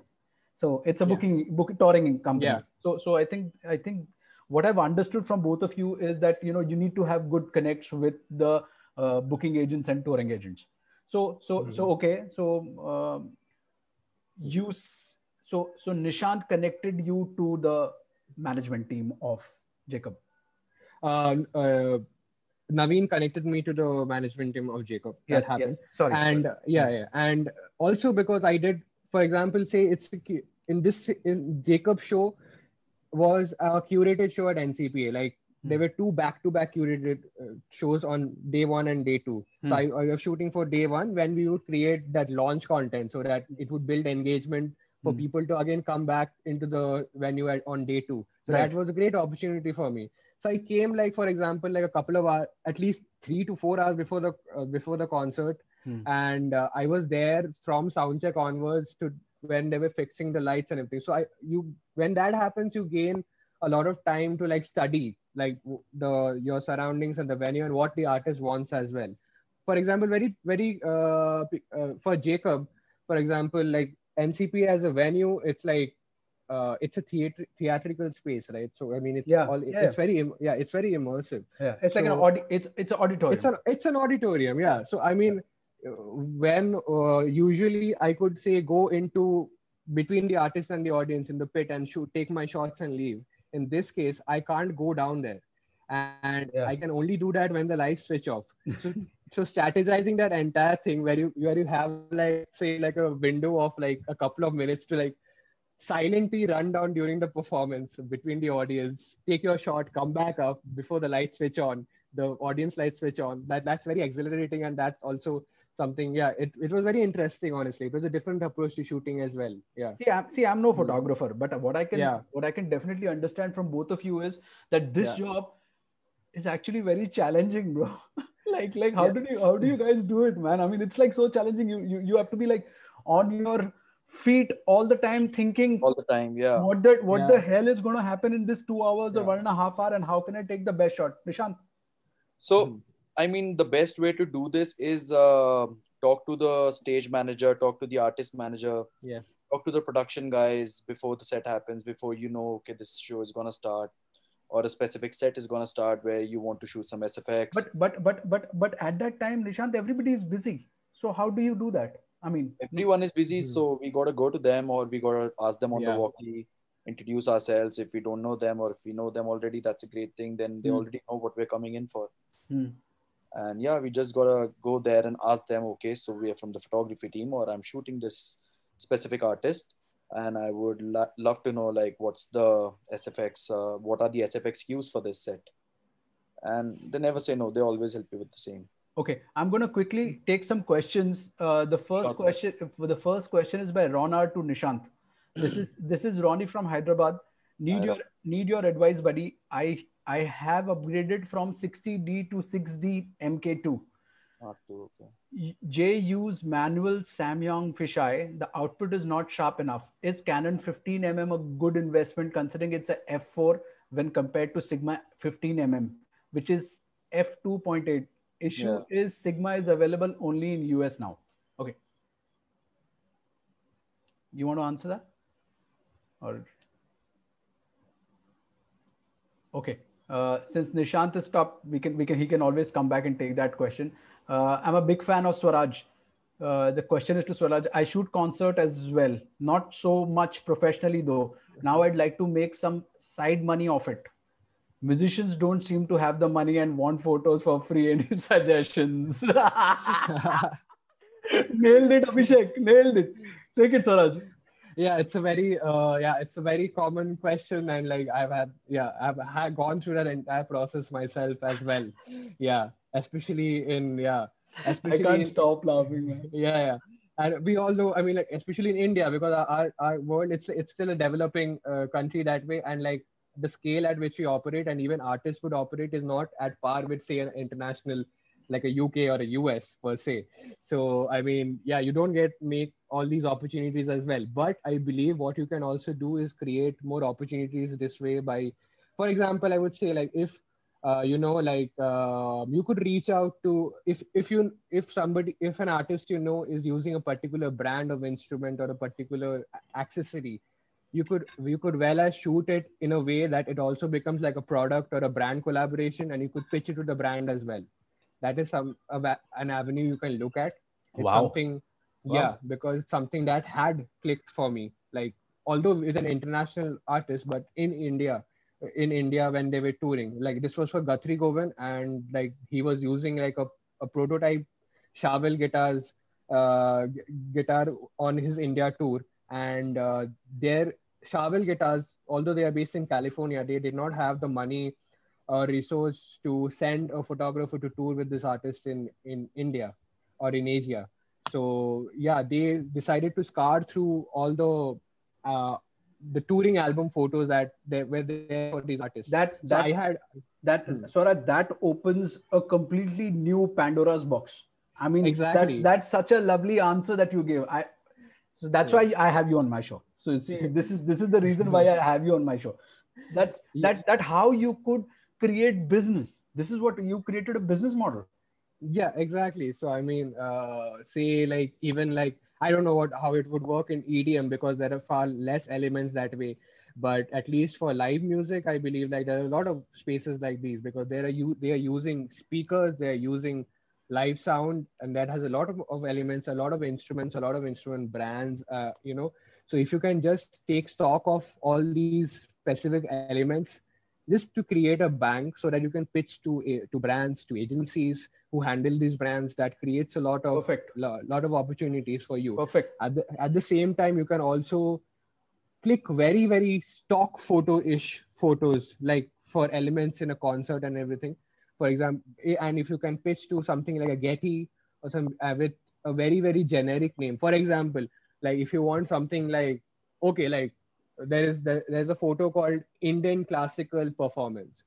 Speaker 2: So it's a
Speaker 3: Yeah.
Speaker 2: booking book touring company.
Speaker 3: Yeah.
Speaker 2: So so I think I think what I've understood from both of you is that you know you need to have good connects with the uh, booking agents and touring agents. So so
Speaker 3: Mhm.
Speaker 2: so okay. So um, you so so Nishant connected you to the management team of Jacob.
Speaker 3: um, uh, Naveen connected me to the management team of Jacob. That
Speaker 2: Yes,
Speaker 3: happened.
Speaker 2: yes. Sorry.
Speaker 3: and
Speaker 2: sorry.
Speaker 3: uh, yeah, yeah, and also because I did, for example, say it's in this in Jacob show was a curated show at NCPA. Like there
Speaker 2: Hmm.
Speaker 3: were two back-to-back curated uh, shows on day one and day two.
Speaker 2: Hmm.
Speaker 3: So I, I was shooting for day one when we would create that launch content so that it would build engagement for
Speaker 2: Hmm.
Speaker 3: people to again come back into the venue at, on day two. So
Speaker 2: Right.
Speaker 3: that was a great opportunity for me. So I came like, for example, like a couple of hours, at least three to four hours before the uh, before the concert,
Speaker 2: Hmm.
Speaker 3: and uh, I was there from soundcheck onwards to when they were fixing the lights and everything. So I you when that happens, you gain a lot of time to like study like the your surroundings and the venue and what the artist wants as well. For example, very very uh, uh, for Jacob, for example, like NCP as a venue, it's like uh, it's a theater theatrical space, right? So I mean, it's
Speaker 2: Yeah,
Speaker 3: all
Speaker 2: yeah,
Speaker 3: it's very yeah, it's very immersive.
Speaker 2: yeah, it's like an
Speaker 3: so-
Speaker 2: audi- It's it's an auditorium.
Speaker 3: It's an it's an auditorium, yeah. So I mean, uh, when uh, usually I could say go into between the artist and the audience in the pit and shoot, take my shots and leave. In this case, I can't go down there, and
Speaker 2: Yeah.
Speaker 3: I can only do that when the lights switch off. So so strategizing that entire thing where you where you have like say like a window of like a couple of minutes to like silently run down during the performance between the audience, take your shot, come back up before the lights switch on, the audience lights switch on. That that's very exhilarating and that's also something. Yeah, it, it was very interesting. Honestly, it was a different approach to shooting as well. Yeah,
Speaker 2: See, I'm see, I'm no hmm. photographer, but what I can
Speaker 3: Yeah.
Speaker 2: what I can definitely understand from both of you is that this
Speaker 3: Yeah.
Speaker 2: job is actually very challenging, bro. like like how
Speaker 3: Yeah.
Speaker 2: do you how do you guys do it, man? I mean, it's like so challenging. You you you have to be like on your feet all the time, thinking
Speaker 1: all the time. Yeah.
Speaker 2: what the what the hell is going to happen in this two hours or one and a half hour, and how can I take the best shot, Nishant?
Speaker 1: So,
Speaker 3: Mhm.
Speaker 1: I mean, the best way to do this is uh, talk to the stage manager, talk to the artist manager,
Speaker 3: yeah
Speaker 1: talk to the production guys before the set happens, before you know, okay, this show is gonna start, or a specific set is gonna start where you want to shoot some SFX.
Speaker 2: But but but but but at that time, Nishant, everybody is busy. So how do you do that? I mean,
Speaker 1: everyone is busy,
Speaker 3: Mhm.
Speaker 1: so we gotta go to them or we gotta ask them on
Speaker 3: Yeah.
Speaker 1: the walkie. introduce ourselves. If we don't know them or if we know them already, that's a great thing. Then they
Speaker 2: Hmm.
Speaker 1: already know what we're coming in for.
Speaker 2: Hmm.
Speaker 1: And yeah, we just gotta go there and ask them, okay, so we are from the photography team, or I'm shooting this specific artist, and I would lo- love to know like what's the SFX, uh, what are the SFX cues for this set, and they never say no. They always help you with the same.
Speaker 2: Okay, I'm going to quickly take some questions. Uh, the first
Speaker 1: Okay.
Speaker 2: question, the first question is by Ronar to Nishant. This is this is Ronnie from Hyderabad. Need
Speaker 1: Hi,
Speaker 2: your need your advice, buddy. I I have upgraded from 60D to 6D MK2.
Speaker 1: Not too, okay.
Speaker 2: Y- J use manual Samyang fisheye. The output is not sharp enough. Is Canon 15mm a good investment considering it's a f4 when compared to Sigma 15mm, which is f2.8? Issue is Sigma is available only in US now. Okay. You want to answer that? Or okay. Uh, since Nishant has stopped, we can we can he can always come back and take that question. Uh, I'm a big fan of Swaraj. Uh, the question is to Swaraj. I shoot concert as well, not so much professionally though. Now I'd like to make some side money off it. Musicians don't seem to have the money and want photos for free. Any suggestions? nailed it, Abhishek. Nailed it. Take it, Swaraj.
Speaker 3: yeah it's a very uh, yeah it's a very common question and like i've had yeah i've had gone through that entire process myself as well yeah especially in yeah
Speaker 2: I can't
Speaker 3: in,
Speaker 2: stop laughing, man.
Speaker 3: yeah yeah. And we all know i mean like especially in india because our our, our world it's it's still a developing uh, country that way. And like the scale at which we operate and even artists would operate is not at par with say an international like a uk or a us per se. So i mean yeah you don't get make all these opportunities as well. But i believe what you can also do is create more opportunities this way by for example i would say like if uh, you know like uh, you could reach out to if if you if somebody if an artist you know is using a particular brand of instrument or a particular accessory you could you could well as shoot it in a way that it also becomes like a product or a brand collaboration and you could pitch it to the brand as well that is some an avenue you can look at it's
Speaker 2: Wow.
Speaker 3: something
Speaker 2: Wow.
Speaker 3: yeah because it's something that had clicked for me like although it's an international artist but in india in india when they were touring. Like this was for guthrie govan and like he was using like a, a prototype Charvel guitars uh, gu- guitar on his india tour. And uh, their Charvel guitars although they are based in california they did not have the money or resource to send a photographer to tour with this artist in in india or in asia. So yeah they decided to scour through all the uh, the touring album photos that they were there for these artists
Speaker 2: That
Speaker 3: so
Speaker 2: that
Speaker 3: i had
Speaker 2: that
Speaker 3: Hmm.
Speaker 2: Swaraj, that opens a completely new Pandora's box. I mean, that's
Speaker 3: Exactly.
Speaker 2: that's such a lovely answer that you gave. I so that's why I have you on my show. So you see, this is this is the reason why I have you on my show. That's
Speaker 3: Yeah.
Speaker 2: that that how you could create business. This is what you created a business model.
Speaker 3: yeah exactly so i mean uh, say like even like i don't know what how it would work in edm because there are far less elements that way. But at least for live music i believe like there are a lot of spaces like these because they are they are using speakers they are using live sound and that has a lot of, of elements a lot of instruments a lot of instrument brands uh, you know. So if you can just take stock of all these specific elements just to create a bank so that you can pitch to to brands to agencies who handle these brands that creates a lot of
Speaker 2: Perfect.
Speaker 3: lo- lot of opportunities for you
Speaker 2: Perfect.
Speaker 3: at the at the same time you can also click very very stock photo ish photos like for elements in a concert and everything for example eh, and if you can pitch to something like a getty or some uh, with a very very generic name for example like if you want something like okay like there is there, there's a photo called indian classical performance.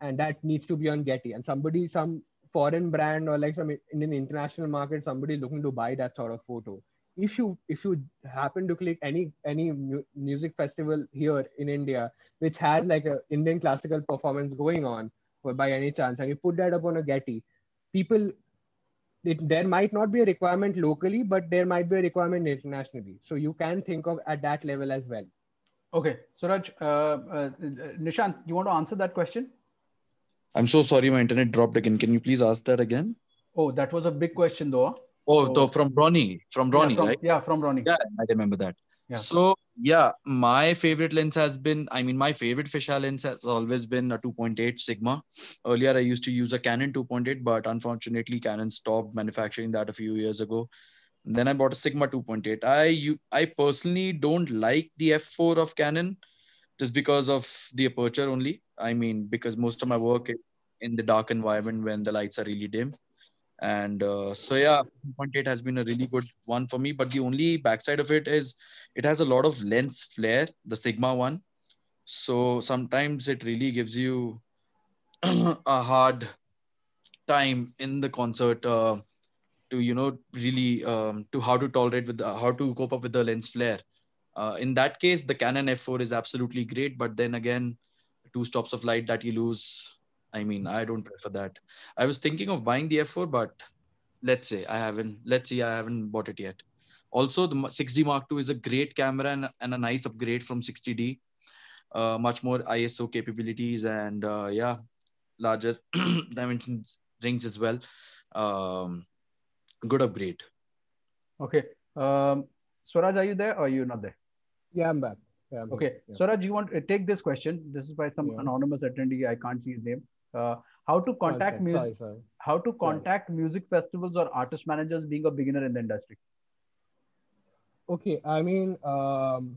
Speaker 3: And that needs to be on getty. And somebody some foreign brand or like some in an international market somebody looking to buy that sort of photo. If you if you happen to click any any mu- music festival here in india which has like a indian classical performance going on by any chance and you put that up on a getty people it, there might not be a requirement locally but there might be a requirement internationally so you can think of at that level as well
Speaker 2: Okay, Suraj, uh, uh, Nishant, you want to answer that question?
Speaker 1: I'm so sorry, my internet dropped again. Can you please ask that again?
Speaker 2: Oh, that was a big question, though.
Speaker 4: Oh,
Speaker 2: So-
Speaker 4: so from Ronnie, from Ronnie,
Speaker 2: yeah, from,
Speaker 4: right?
Speaker 2: Yeah, from Ronnie.
Speaker 4: Yeah, I remember that.
Speaker 2: Yeah.
Speaker 4: So
Speaker 1: yeah, my favorite lens has been, I mean, my favorite fisheye lens has always been a 2.8 Sigma. Earlier, I used to use a Canon 2.8, but unfortunately, Canon stopped manufacturing that a few years ago. And then I bought a Sigma 2.8. I you, I personally don't like the f4 of Canon just because of the aperture only. I mean, because most of my work is in the dark environment when the lights are really dim. And uh, so, yeah, 2.8 has been a really good one for me. But the only backside of it is it has a lot of lens flare, the Sigma one. So sometimes it really gives you a hard time in the concert uh, to, you know, really um, to how to tolerate with the, how to cope up with the lens flare. Uh, in that case, the Canon F4 is absolutely great. But then again, two stops of light that you lose I mean, I don't prefer that. I was thinking of buying the F4, but let's say I haven't. Let's see, I haven't bought it yet. Also, the 6D Mark II is a great camera and, and a nice upgrade from 60D. Uh, much more ISO capabilities and uh, yeah, larger dimensions rings as well. Um, good upgrade.
Speaker 2: Okay. Um, Swaraj, are you there or are you not there?
Speaker 3: Yeah, I'm back. Yeah,
Speaker 2: I'm okay. Yeah. Swaraj, you want to take this question? This is by some yeah. anonymous attendee. I can't see his name uh, how to contact music sorry, sorry. how to contact sorry. music festivals or artist managers being a beginner in the industry
Speaker 3: okay i mean um,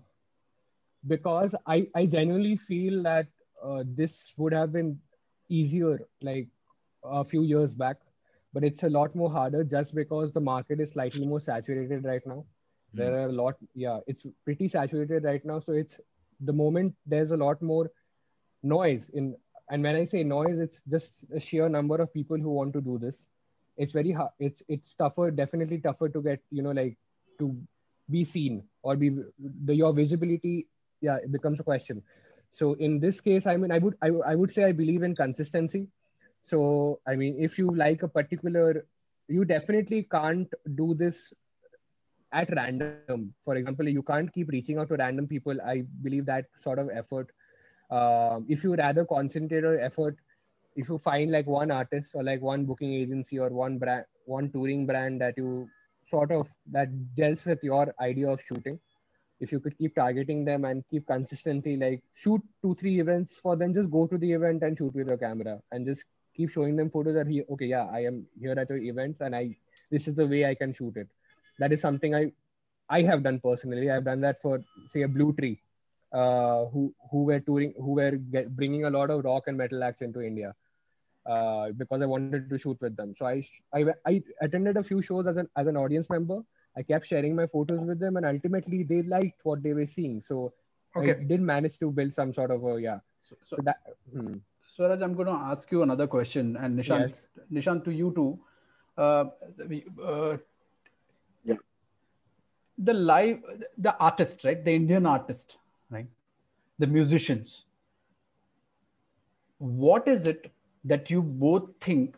Speaker 3: because i i genuinely feel that uh, this would have been easier like a few years back but it's a lot more harder just because the market is slightly more saturated right now mm. there are a lot yeah it's pretty saturated right now so it's the moment there's a lot more noise in and when i say noise it's just a sheer number of people who want to do this. It's very hard it's it's tougher definitely tougher to get you know like to be seen or be the your visibility yeah it becomes a question. So in this case i mean i would I, I would say i believe in consistency. So i mean if you like a particular you definitely can't do this at random. For example you can't keep reaching out to random people. I believe that sort of effort um, if you rather concentrate your effort if you find like one artist or like one booking agency or one brand one touring brand that you sort of that gels with your idea of shooting if you could keep targeting them and keep consistently like shoot two three events for them just go to the event and shoot with your camera and just keep showing them photos that he okay yeah i am here at your events and i this is the way i can shoot it. That is something i i have done personally. I've done that for say a blue tree uh, who who were touring, who were get, bringing a lot of rock and metal acts into India. Uh, because I wanted to shoot with them. So I, I, I attended a few shows as an as an audience member. I kept sharing my photos with them, and ultimately they liked what they were seeing. So okay. I did manage to build some sort of a yeah. So, so, so that. Hmm.
Speaker 2: Swaraj, I'm going to ask you another question, and Nishant, yes. Nishant, to you too. Uh, uh, yeah. The live, the artist, right? The Indian artist right? The musicians. What is it that you both think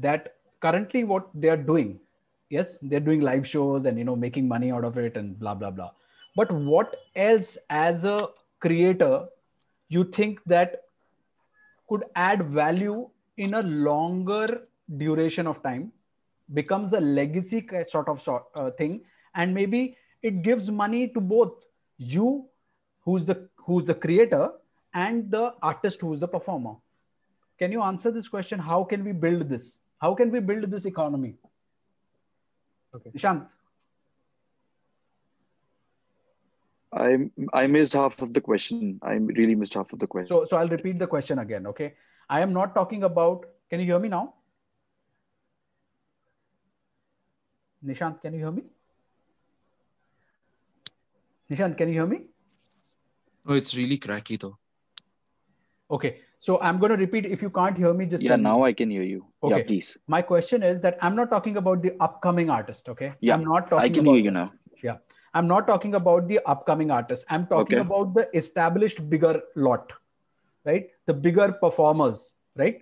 Speaker 2: that currently what they are doing? Yes, they're doing live shows and you know making money out of it and blah blah blah. But what else as a creator you think that could add value in a longer duration of time becomes a legacy sort of sort, uh, thing and maybe it gives money to both you who's the who's the creator and the artist who's the performer can you answer this question how can we build this how can we build this economy okay shant
Speaker 4: I I missed half of the question. I really missed half of the question.
Speaker 2: So so I'll repeat the question again. Okay, I am not talking about. Can you hear me now? Nishant, can you hear me? Nishant, can you hear me?
Speaker 1: Oh, it's really cracky though.
Speaker 2: Okay. So I'm going to repeat. If you can't hear me, just
Speaker 4: yeah. Now me. I can hear you. Okay. Yeah, please.
Speaker 2: My question is that I'm not talking about the upcoming artist. Okay.
Speaker 4: Yeah.
Speaker 2: I'm not talking.
Speaker 4: I can hear you now.
Speaker 2: Yeah. I'm not talking about the upcoming artist. I'm talking okay. about the established bigger lot, right? The bigger performers, right?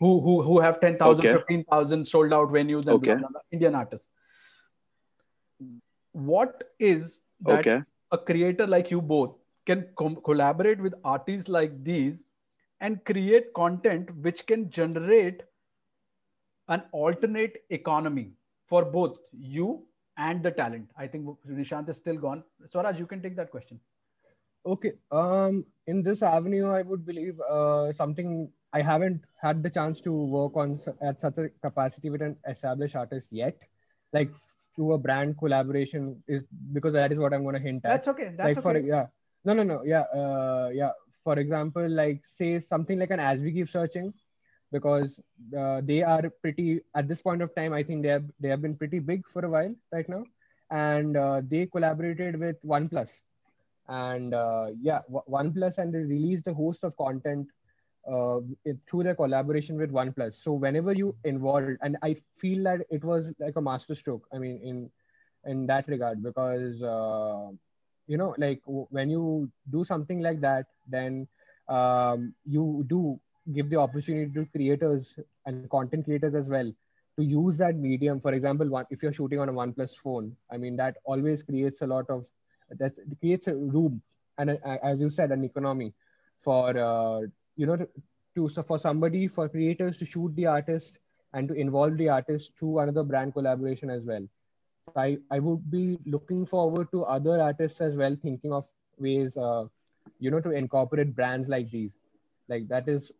Speaker 2: Who who who have 10,000, okay. 15,000 sold out venues and okay. blah, blah, blah, Indian artists. What is that okay. a creator like you both can com- collaborate with artists like these and create content which can generate an alternate economy for both you and the talent. I think Nishant is still gone. Swaraj, you can take that question.
Speaker 3: Okay. Um, in this avenue, I would believe uh, something I haven't had the chance to work on at such a capacity with an established artist yet. Like through a brand collaboration is because that is what I'm going to hint
Speaker 2: at. That's okay. That's
Speaker 3: like
Speaker 2: okay.
Speaker 3: For, yeah. No, no, no. Yeah. Uh, yeah. For example, like say something like an as we keep searching, because uh, they are pretty at this point of time. I think they have they have been pretty big for a while right now, and uh, they collaborated with OnePlus and uh, yeah oneplus and they released a host of content uh, through their collaboration with oneplus so whenever you involved and i feel that it was like a masterstroke i mean in in that regard because uh, you know like when you do something like that then um, you do give the opportunity to creators and content creators as well to use that medium. For example one if you're shooting on a oneplus phone i mean that always creates a lot of that creates a room and a, as you said an economy for uh, you know to, to so for somebody for creators to shoot the artist and to involve the artist through another brand collaboration as well so i i would be looking forward to other artists as well thinking of ways uh, you know to incorporate brands like these like that is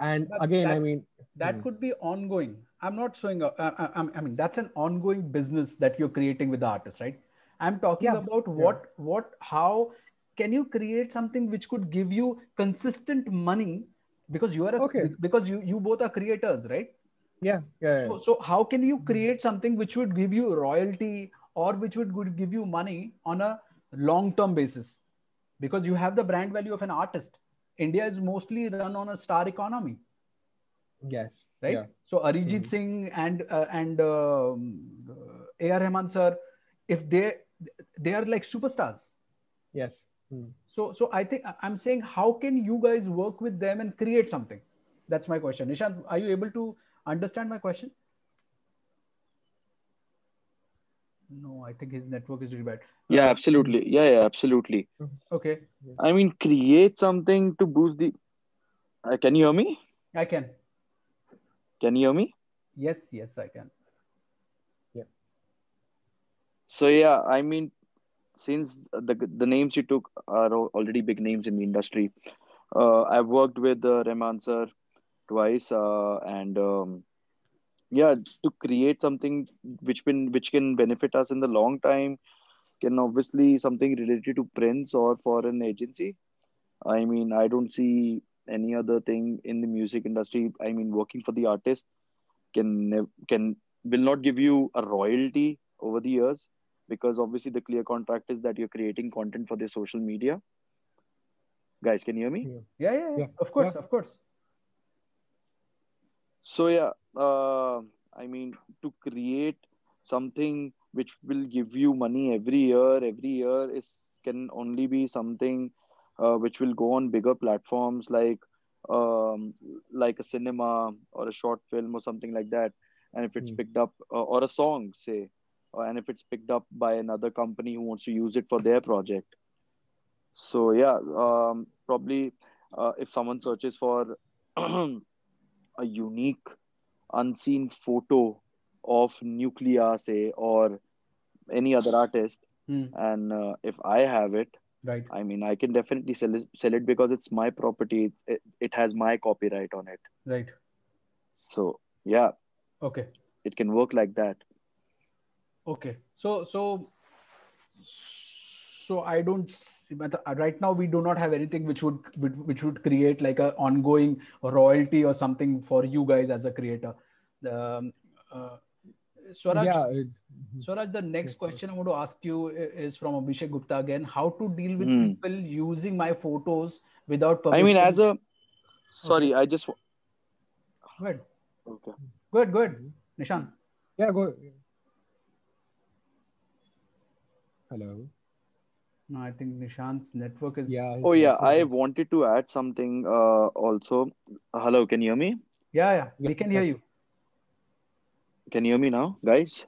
Speaker 3: and but again
Speaker 2: that,
Speaker 3: i mean
Speaker 2: that hmm. could be ongoing i'm not showing up I, I, I mean that's an ongoing business that you're creating with the artist right i'm talking yeah. about what yeah. what how can you create something which could give you consistent money because you are a, okay. because you you both are creators right
Speaker 3: yeah yeah,
Speaker 2: yeah. So, so how can you create something which would give you royalty or which would, give you money on a long term basis because you have the brand value of an artist india is mostly run on a star economy
Speaker 3: yes
Speaker 2: right yeah. so arijit mm-hmm. singh and uh, and um, uh, ar rahman sir if they they are like superstars
Speaker 3: yes hmm.
Speaker 2: so so i think i'm saying how can you guys work with them and create something that's my question nishant are you able to understand my question? No i think his network is really bad.
Speaker 1: Yeah uh, absolutely. Yeah yeah absolutely.
Speaker 2: Okay.
Speaker 1: I mean create something to boost the uh, can you hear me?
Speaker 2: I can.
Speaker 1: Can you hear me?
Speaker 2: Yes yes i can. Yeah.
Speaker 1: so yeah i mean since the the names you took are already big names in the industry uh, i've worked with uh, Rahman sir twice uh, and um, yeah to create something which can which can benefit us in the long time can obviously something related to prints or for an agency. I mean i don't see any other thing in the music industry. I mean working for the artist can can will not give you a royalty over the years because obviously the clear contract is that you're creating content for their social media. Guys can you hear me?
Speaker 2: Yeah yeah, yeah, yeah. of course yeah. of course
Speaker 1: so yeah uh, i mean to create something which will give you money every year every year is can only be something uh, which will go on bigger platforms like um, like a cinema or a short film or something like that and if it's mm. picked up uh, or a song say uh, and if it's picked up by another company who wants to use it for their project so yeah um, probably uh, if someone searches for a unique unseen photo of Nucleya say or any other artist.
Speaker 2: Hmm.
Speaker 1: and uh, if i have it
Speaker 2: right.
Speaker 1: I mean i can definitely sell it, sell it because it's my property. It, it has my copyright on it.
Speaker 2: Right.
Speaker 1: So yeah.
Speaker 2: Okay.
Speaker 1: It can work like that.
Speaker 2: Okay. So so so I don't. Right now, we do not have anything which would which would create like a ongoing royalty or something for you guys as a creator. Um, uh, Swaraj, yeah. Swaraj, the next question I want to ask you is from Abhishek Gupta again. How to deal with hmm. people using my photos without
Speaker 1: permission? I mean, as a sorry, okay. I just
Speaker 2: good.
Speaker 1: Okay.
Speaker 2: Good, good. Nishan.
Speaker 3: Yeah, go. Hello.
Speaker 2: No, I think Nishant's network is.
Speaker 3: Yeah.
Speaker 1: Oh yeah, I wanted to add something uh, also. Hello, can you hear me?
Speaker 2: Yeah, yeah, we can hear you.
Speaker 1: Can you hear me now, guys?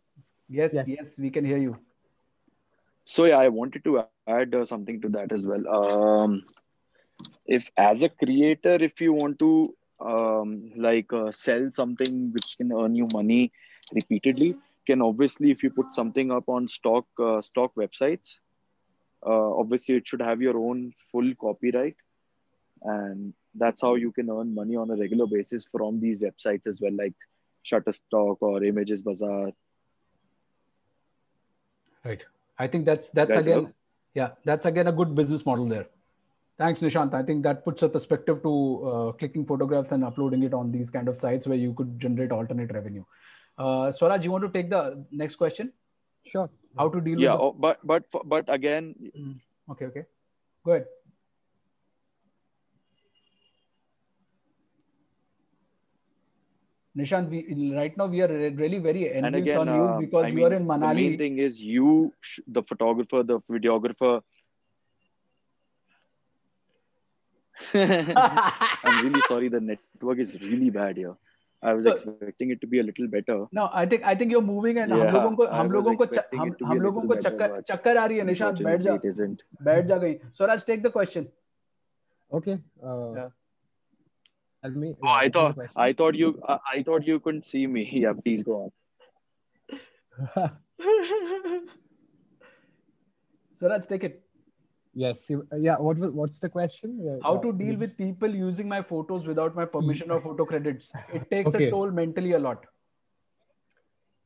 Speaker 2: Yes, yes, yes we can hear you.
Speaker 1: So yeah, I wanted to add uh, something to that as well. Um, if as a creator, if you want to um, like uh, sell something which can earn you money repeatedly, can obviously if you put something up on stock uh, stock websites
Speaker 4: uh, obviously it should have your own full copyright and that's how you can earn money on a regular basis from these websites as well like shutterstock or images bazaar.
Speaker 2: Right. I think that's that's
Speaker 4: Guys,
Speaker 2: again
Speaker 4: hello?
Speaker 2: yeah that's again a good business model there. Thanks nishant. I think that puts a perspective to uh, clicking photographs and uploading it on these kind of sites where you could generate alternate revenue. Uh, swaraj you want to take the next question?
Speaker 3: Sure.
Speaker 2: How to deal
Speaker 4: yeah
Speaker 2: with
Speaker 4: oh, but but but again
Speaker 2: the... okay okay. Go ahead. Nishant, we, right now we are really very envious
Speaker 4: again
Speaker 2: on you
Speaker 4: uh,
Speaker 2: because
Speaker 4: I
Speaker 2: you
Speaker 4: mean,
Speaker 2: are in Manali.
Speaker 4: the main thing is you the photographer the videographer. I'm really sorry the network is really bad here i was
Speaker 2: So-
Speaker 4: expecting it to be a little better
Speaker 2: No, I think I think you're moving and हम
Speaker 4: Yeah,
Speaker 2: लोगों को
Speaker 4: I
Speaker 2: हम
Speaker 4: was
Speaker 2: लोगों को च-
Speaker 4: expecting
Speaker 2: हम
Speaker 4: it to be
Speaker 2: हम
Speaker 4: a
Speaker 2: लोगों
Speaker 4: little
Speaker 2: को
Speaker 4: better,
Speaker 2: चक्कर
Speaker 4: but
Speaker 2: चक्कर आ रही है निशांत बैठ जा
Speaker 4: unfortunately it isn't
Speaker 2: बैठ जा गई Swaraj take the question
Speaker 3: Okay. Uh,
Speaker 2: Yeah.
Speaker 3: Tell me.
Speaker 4: oh i
Speaker 3: what is the
Speaker 4: thought
Speaker 3: question?
Speaker 4: i thought you I, I thought you couldn't see me yeah please go on
Speaker 2: Swaraj take it
Speaker 3: yes. Yeah. What was what's the question?
Speaker 2: How to deal with people using my photos without my permission or photo credits it takes
Speaker 3: Okay.
Speaker 2: a toll mentally a lot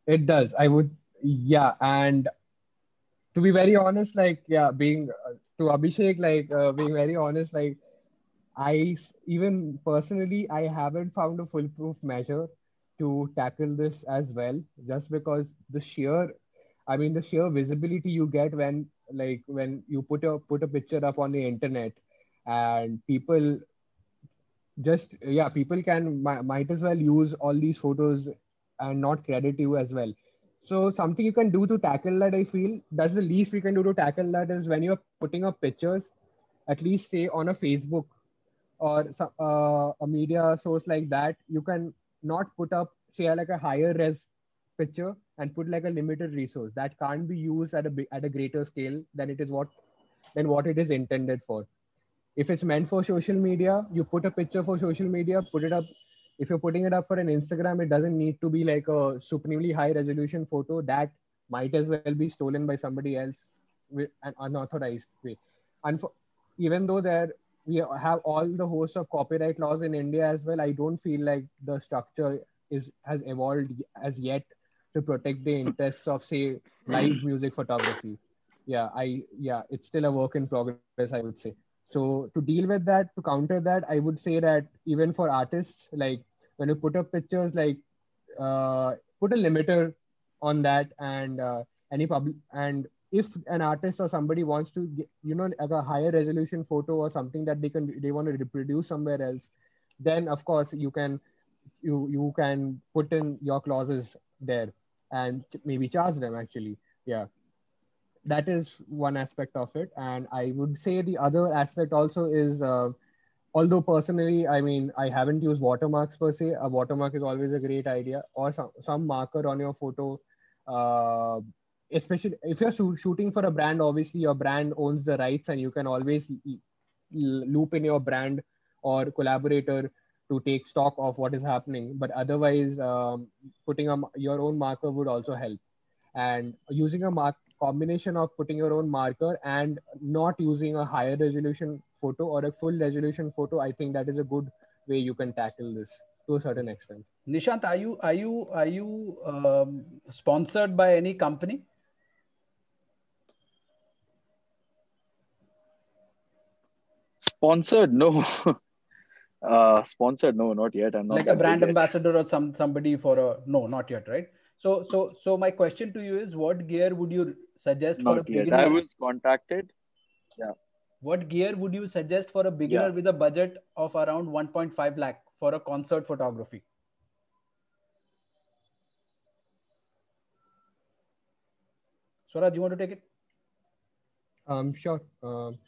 Speaker 3: It does. I would, yeah. And to be very honest, like, yeah, being uh, to Abhishek, like, uh, being very honest, like, i even personally, I haven't found a foolproof measure to tackle this as well, just because the sheer, I mean, the sheer visibility you get when, like, when you put a put a picture up on the internet, and people just yeah people can mi- might as well use all these photos and not credit you as well. So something you can do to tackle that i feel that's the least we can do to tackle that is when you're putting up pictures at least say on a facebook or uh, a media source like that you can not put up say like a higher res picture and put like a limited resource that can't be used at a at a greater scale than it is what than what it is intended for. If it's meant for social media you put a picture for social media put it up. If you're putting it up for an instagram it doesn't need to be like a supremely high resolution photo that might as well be stolen by somebody else with an unauthorized way. And for, even though there we have all the host of copyright laws in india as well i don't feel like the structure is has evolved as yet to protect the interests of say live music photography. Yeah i yeah it's still a work in progress i would say. So to deal with that to counter that i would say that even for artists like when you put up pictures like uh, put a limiter on that and uh, any public and if an artist or somebody wants to get, you know like a higher resolution photo or something that they can they want to reproduce somewhere else then of course you can you you can put in your clauses there and maybe charge them actually. Yeah. That is one aspect of it. And i would say the other aspect also is uh, although personally i mean i haven't used watermarks per se a watermark is always a great idea or some, some marker on your photo uh, especially if you're shoo- shooting for a brand obviously your brand owns the rights and you can always l- loop in your brand or collaborator to take stock of what is happening but otherwise um, putting a, m- your own marker would also help. And using a mark combination of putting your own marker and not using a higher resolution photo or a full resolution photo i think that is a good way you can tackle this to a certain extent.
Speaker 2: Nishant are you are you are you um, sponsored by any company?
Speaker 4: Sponsored? No uh sponsored? No not yet. I'm not
Speaker 2: like a brand
Speaker 4: yet.
Speaker 2: ambassador or some somebody for a no not yet right? So so so my question to you is what gear would you suggest for a
Speaker 4: yet.
Speaker 2: beginner?
Speaker 4: I was contacted. Yeah.
Speaker 2: What gear would you suggest for a beginner
Speaker 4: Yeah.
Speaker 2: with a budget of around 1.5 lakh for a concert photography? Swaraj you want to take it?
Speaker 3: Um sure. Um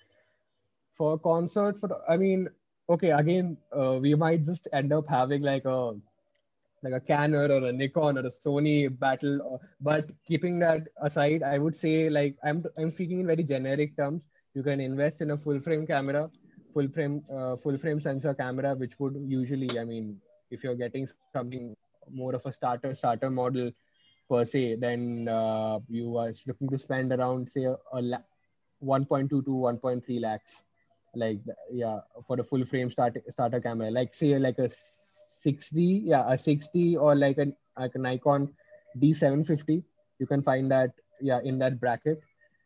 Speaker 3: for concert for i mean okay again uh, we might just end up having like a like a Canon or a Nikon or a Sony battle. Or, but keeping that aside, I would say like I'm I'm speaking in very generic terms. You can invest in a full frame camera, full frame uh, full frame sensor camera, which would usually, I mean, if you're getting something more of a starter starter model per se, then uh, you are looking to spend around say a, a la- 1.2 to 1.3 lakhs like yeah for the full frame start, starter camera. Like say like a 60 yeah a 60 or like an like a nikon d750 you can find that yeah in that bracket.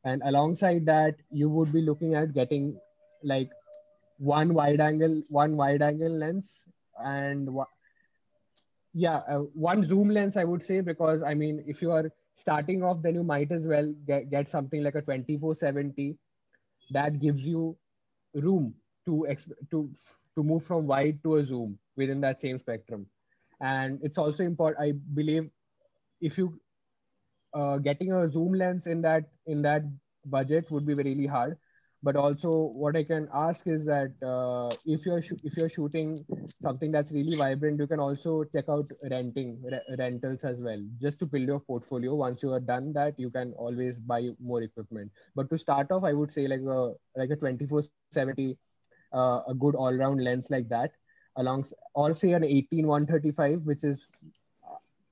Speaker 3: And alongside that you would be looking at getting like one wide angle one wide angle lens and yeah uh, one zoom lens i would say because i mean if you are starting off then you might as well get, get something like a 2470 that gives you room to to to move from wide to a zoom within that same spectrum. And it's also important i believe if you uh, getting a zoom lens in that in that budget would be really hard but also what i can ask is that uh, if you're if you're shooting something that's really vibrant you can also check out renting re- rentals as well. Just to build your portfolio once you are done that you can always buy more equipment. But to start off i would say like a like a 2470 uh, a good all-round lens like that along or say an 18 135 which is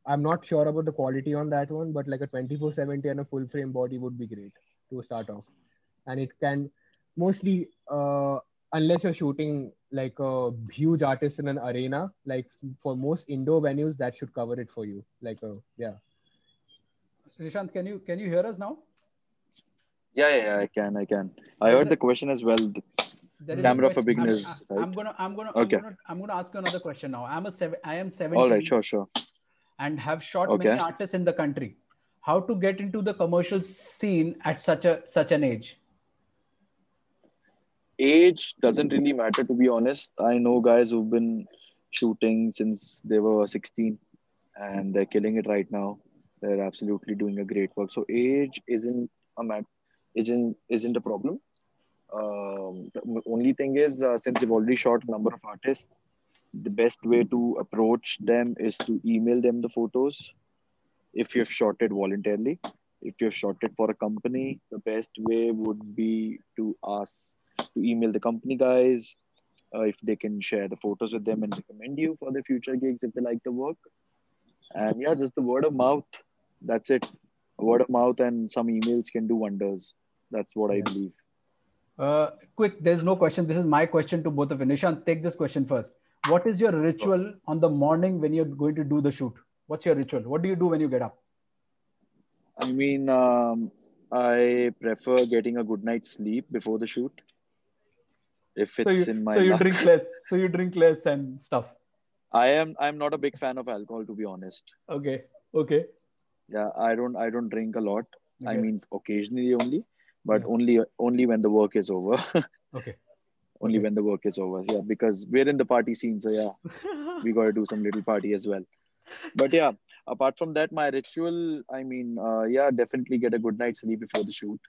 Speaker 3: i'm not sure about the quality on that one but like a 2470 and a full frame body would be great to start off. And it can mostly uh, unless you're shooting like a huge artist in an arena like for most indoor venues that should cover it for you. Like a yeah.
Speaker 2: Nishant can you can you hear us now?
Speaker 1: Yeah yeah, i can i can. I heard the question as well. camera for beginners
Speaker 2: I'm, right? I'm, gonna i'm gonna okay. I'm gonna, I'm gonna ask you another question now. I'm a seven i am seven.
Speaker 1: all right sure sure.
Speaker 2: and have shot okay. many artists in the country. How to get into the commercial scene at such a such an age
Speaker 1: age doesn't really matter to be honest. I know guys who've been shooting since they were 16 and they're killing it right now. They're absolutely doing a great work. So age isn't a mat- isn't isn't a problem. Um, the only thing is uh, since you've already shot a number of artists the best way to approach them is to email them the photos. If you've shot it voluntarily if you've shot it for a company the best way would be to ask to email the company guys uh, if they can share the photos with them and recommend you for the future gigs if they like the work. And yeah, just the word of mouth. That's it. Word of mouth and some emails can do wonders. That's what I believe.
Speaker 2: Uh, quick, there's no question. This is my question to both of you. Nishant, take this question first. What is your ritual on the morning when you're going to do the shoot? What's your ritual? What do you do when you get up?
Speaker 1: I mean, um, I prefer getting a good night's sleep before the shoot if it's
Speaker 2: so you,
Speaker 1: in my
Speaker 2: so you
Speaker 1: luck.
Speaker 2: drink less so you drink less and stuff
Speaker 1: i am i'm not a big fan of alcohol to be honest
Speaker 2: okay okay
Speaker 1: yeah i don't i don't drink a lot okay. i mean occasionally only but yeah. only only when the work is over
Speaker 2: okay
Speaker 1: only
Speaker 2: okay.
Speaker 1: when the work is over yeah because we're in the party scene so yeah we got to do some little party as well but yeah apart from that my ritual i mean uh, yeah definitely get a good night's sleep before the shoot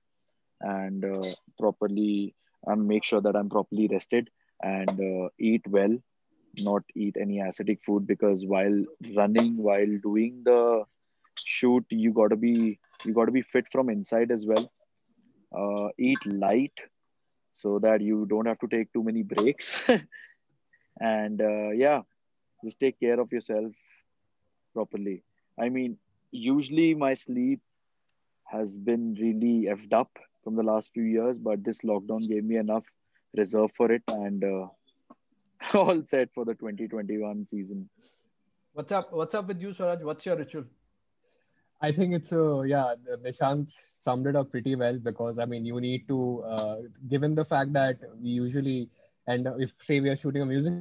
Speaker 1: and uh, properly and make sure that I'm properly rested and uh, eat well, not eat any acidic food because while running, while doing the shoot, you gotta be you gotta be fit from inside as well. Uh, eat light so that you don't have to take too many breaks. and uh, yeah, just take care of yourself properly. I mean, usually my sleep has been really effed up from the last few years, but this lockdown gave me enough reserve for it and uh, all set for the 2021 season.
Speaker 2: What's up? What's up with you, Swaraj? What's your ritual?
Speaker 3: I think it's a uh, yeah. Nishant summed it up pretty well because I mean you need to uh, given the fact that we usually and if say we are shooting a music,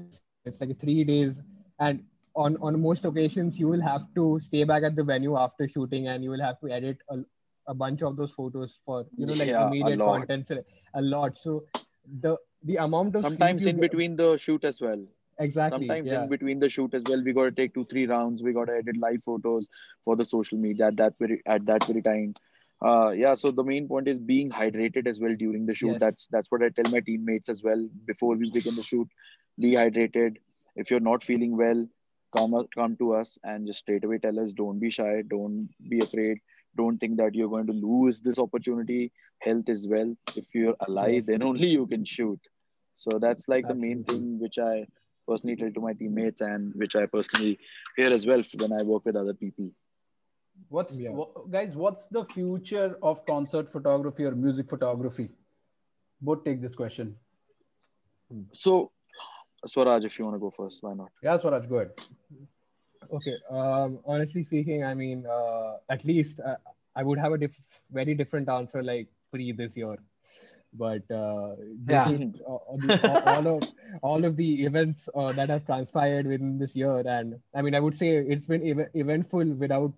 Speaker 3: it's like three days and on on most occasions you will have to stay back at the venue after shooting and you will have to edit a, a bunch of those photos for you know like yeah, immediate content a lot. So the the amount of
Speaker 1: sometimes in between the shoot as well.
Speaker 3: Exactly
Speaker 1: sometimes
Speaker 3: yeah.
Speaker 1: in between the shoot as well we got to take two three rounds we got to edit live photos for the social media at that very at that very time. Uh yeah so the main point is being hydrated as well during the shoot. Yes. that's that's what i tell my teammates as well before we begin the shoot. Be hydrated. If you're not feeling well come come to us and just straight away tell us don't be shy. Don't be afraid don't think that you're going to lose this opportunity health is wealth if you're alive then only you can shoot so that's like the main thing which i personally tell to my teammates and which i personally hear as well when i work with other people
Speaker 2: what's yeah. what, guys what's the future of concert photography or music photography both take this question.
Speaker 1: So, Swaraj, if you want to go first, why not?
Speaker 2: Yeah, Swaraj, go ahead.
Speaker 3: Okay. Um, honestly speaking, I mean, uh, at least uh, I would have a diff- very different answer like pre this year. But uh,
Speaker 2: Yeah.
Speaker 3: is, uh, all, the- all of all of the events uh, that have transpired within this year, and I mean, I would say it's been ev- eventful without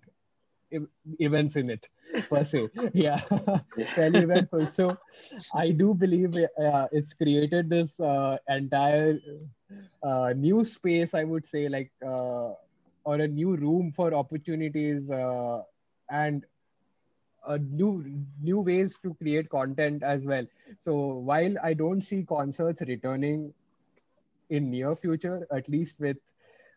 Speaker 3: ev- events in it per se. Yeah, fairly eventful. So I do believe uh, it's created this uh, entire uh, new space. I would say like. Or a new room for opportunities uh, and new new ways to create content as well. So while i don't see concerts returning in near future at least with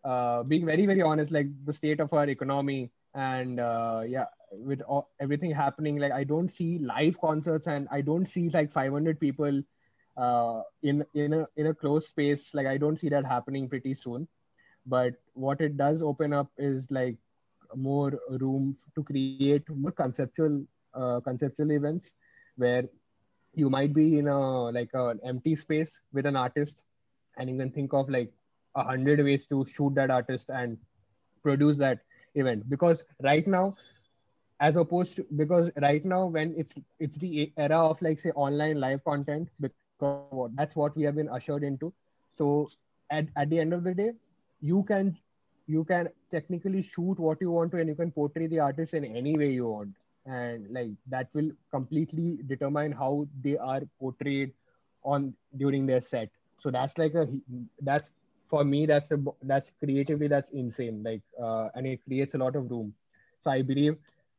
Speaker 3: uh, being very very honest like the state of our economy and uh, yeah with all, everything happening like i don't see live concerts and i don't see like 500 people uh, in in a in a closed space. Like i don't see that happening pretty soon but what it does open up is like more room to create more conceptual uh, conceptual events where you might be in a like an empty space with an artist and you can think of like a hundred ways to shoot that artist and produce that event. Because right now as opposed to because right now when it's it's the era of like say online live content because that's what we have been ushered into. So at, at the end of the day you can you can technically shoot what you want to and you can portray the artist in any way you want. And like that will completely determine how they are portrayed on during their set. So that's like a that's for me that's a that's creatively that's insane. Like uh, and it creates a lot of room. So i believe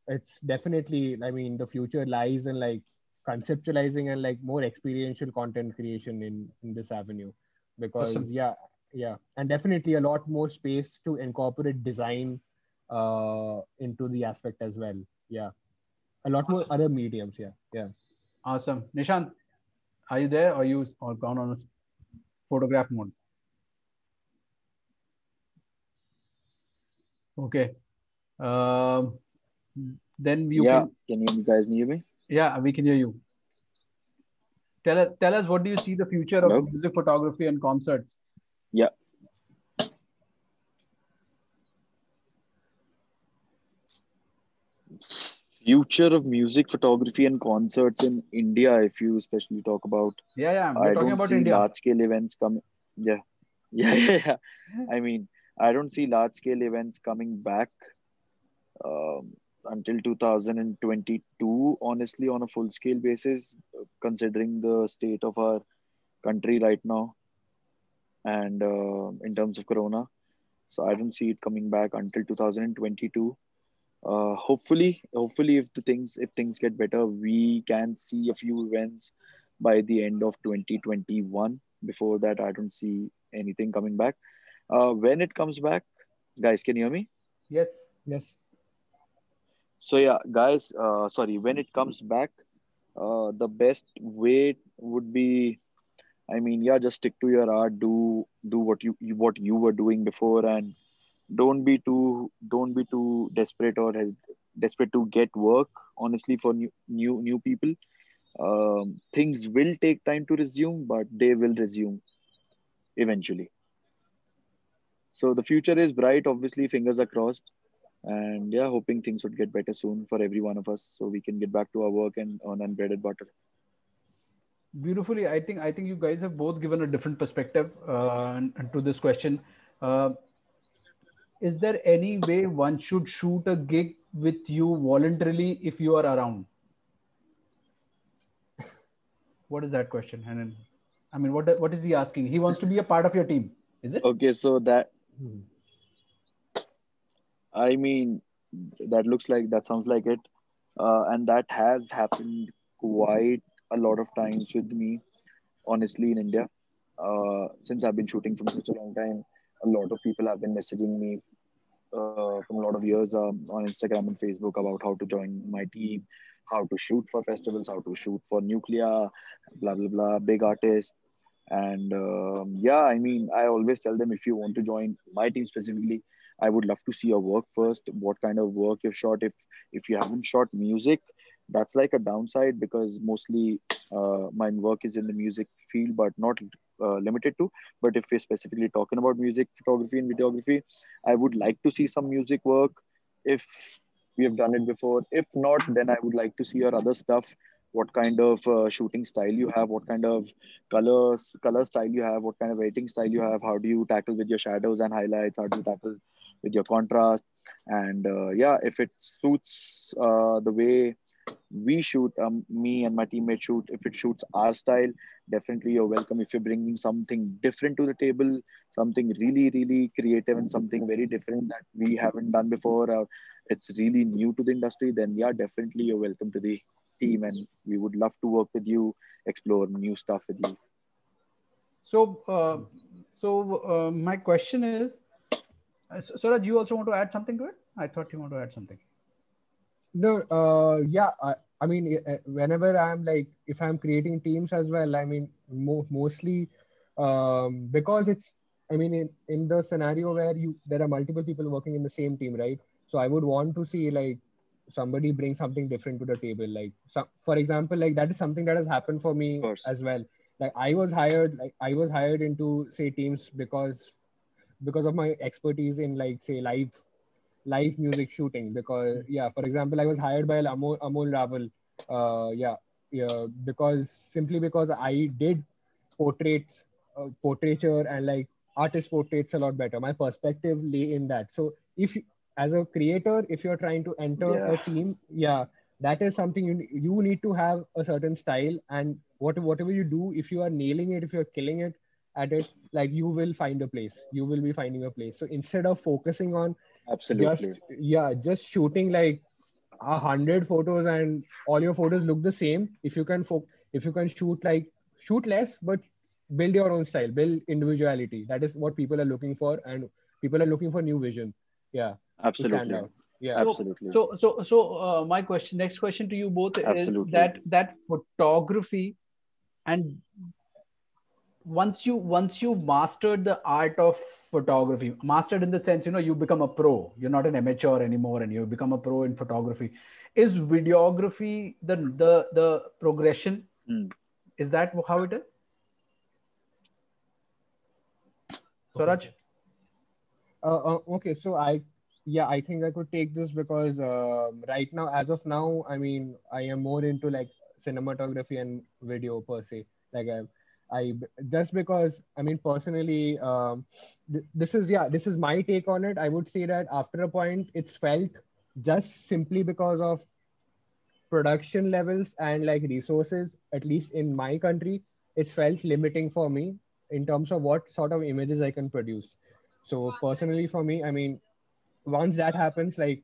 Speaker 3: it's definitely i mean the future lies in like conceptualizing and like more experiential content creation in in this avenue. Because
Speaker 2: Awesome.
Speaker 3: yeah yeah and definitely a lot more space to incorporate design uh into the aspect as well yeah a lot more other mediums yeah yeah
Speaker 2: Awesome. Nishant, are you there or you or gone on a photograph mode? Okay. Um, then you
Speaker 1: yeah,
Speaker 2: can,
Speaker 1: can you guys hear me?
Speaker 2: yeah, we can hear you. Tell us, tell us what do you see the future of
Speaker 1: Hello?
Speaker 2: music photography and concerts?
Speaker 1: Yeah. Future of music photography and concerts in India, if you especially talk about
Speaker 2: Yeah, yeah. We're
Speaker 1: I
Speaker 2: talking
Speaker 1: don't
Speaker 2: about
Speaker 1: see
Speaker 2: India.
Speaker 1: large scale events coming. Yeah. yeah, yeah, yeah. I mean, I don't see large scale events coming back um, until 2022. Honestly, on a full scale basis, considering the state of our country right now, and uh, in terms of Corona, so I don't see it coming back until 2022. Uh, hopefully, hopefully, if the things if things get better, we can see a few events by the end of 2021 before that i don't see anything coming back uh, when it comes back guys can you hear me
Speaker 2: Yes.
Speaker 3: yes
Speaker 1: so yeah guys uh, sorry when it comes back uh, the best way would be i mean yeah just stick to your art do do what you what you were doing before and don't be too don't be too desperate or has, desperate to get work honestly for new new new people. Um, things will take time to resume but they will resume eventually. So the future is bright obviously fingers are crossed. And yeah hoping things would get better soon for every one of us so we can get back to our work and earn and bread and butter
Speaker 2: beautifully i think i think you guys have both given a different perspective uh, and- and to this question. Uh, is there any way one should shoot a gig with you voluntarily if you are around? What is that question Hanan? i mean what what is he asking? He wants to be a part of your team is it?
Speaker 1: Okay so that
Speaker 3: Hmm.
Speaker 1: i mean that looks like that sounds like it. Uh, and that has happened quite a lot of times with me honestly in india. Uh, since i've been shooting for such a long time a lot of people have been messaging me uh, from a lot of years um, on instagram and facebook about how to join my team how to shoot for festivals how to shoot for Nucleya blah blah blah big artists. And um, yeah i mean i always tell them if you want to join my team specifically i would love to see your work first. What kind of work you've shot if if you haven't shot music that's like a downside because mostly uh, my work is in the music field but not uh, limited to. But if we're specifically talking about music photography and videography i would like to see some music work if we have done it before. If not then i would like to see your other stuff. What kind of uh, shooting style you have what kind of colors color style you have what kind of editing style you have how do you tackle with your shadows and highlights how do you tackle with your contrast? And uh, yeah if it suits uh, the way we shoot um, me and my teammate shoot. If it shoots our style definitely you're welcome. If you're bringing something different to the table something really really creative and something very different that we haven't done before or it's really new to the industry then yeah definitely you're welcome to the team and we would love to work with you explore new stuff with you.
Speaker 2: So uh, so uh, my question is uh, so, you also want to add something to it? I thought you want to add something
Speaker 3: no, uh, yeah. I, I mean, uh, whenever I'm like, if I'm creating teams as well, I mean, mo- mostly um, because it's, I mean, in, in the scenario where you there are multiple people working in the same team, right? So I would want to see like somebody bring something different to the table. Like, so, for example, like that is something that has happened for me as well. Like I was hired, like I was hired into say teams because because of my expertise in like say live live music shooting because yeah for example i was hired by amol, amol raval uh, yeah yeah because simply because i did portraits uh, portraiture and like artist portraits a lot better. My perspective lay in that. So if as a creator if you're trying to enter yeah. a team yeah that is something you, you need to have a certain style and what, whatever you do if you are nailing it if you're killing it at it like you will find a place. You will be finding a place. So instead of focusing on
Speaker 1: absolutely.
Speaker 3: just yeah just shooting like a hundred photos and all your photos look the same. If you can fo- if you can shoot like shoot less but build your own style build individuality. That is what people are looking for and people are looking for new vision. Yeah.
Speaker 1: Absolutely.
Speaker 3: yeah.
Speaker 2: So,
Speaker 1: absolutely.
Speaker 2: So so so uh, my question next question to you both
Speaker 1: absolutely.
Speaker 2: is that that photography and once you once you mastered the art of photography mastered in the sense you know you become a pro. You're not an amateur anymore and you become a pro in photography. Is videography the the the progression?
Speaker 1: Mm.
Speaker 2: is that how it is? Swaraj?
Speaker 3: Uh, uh, okay so i yeah i think i could take this because uh, right now as of now i mean i am more into like cinematography and video per se. Like i I just because I mean personally, um, th- this is yeah, this is my take on it. I would say that after a point, it's felt just simply because of production levels and like resources. At least in my country, it's felt limiting for me in terms of what sort of images I can produce. So personally, for me, I mean, once that happens, like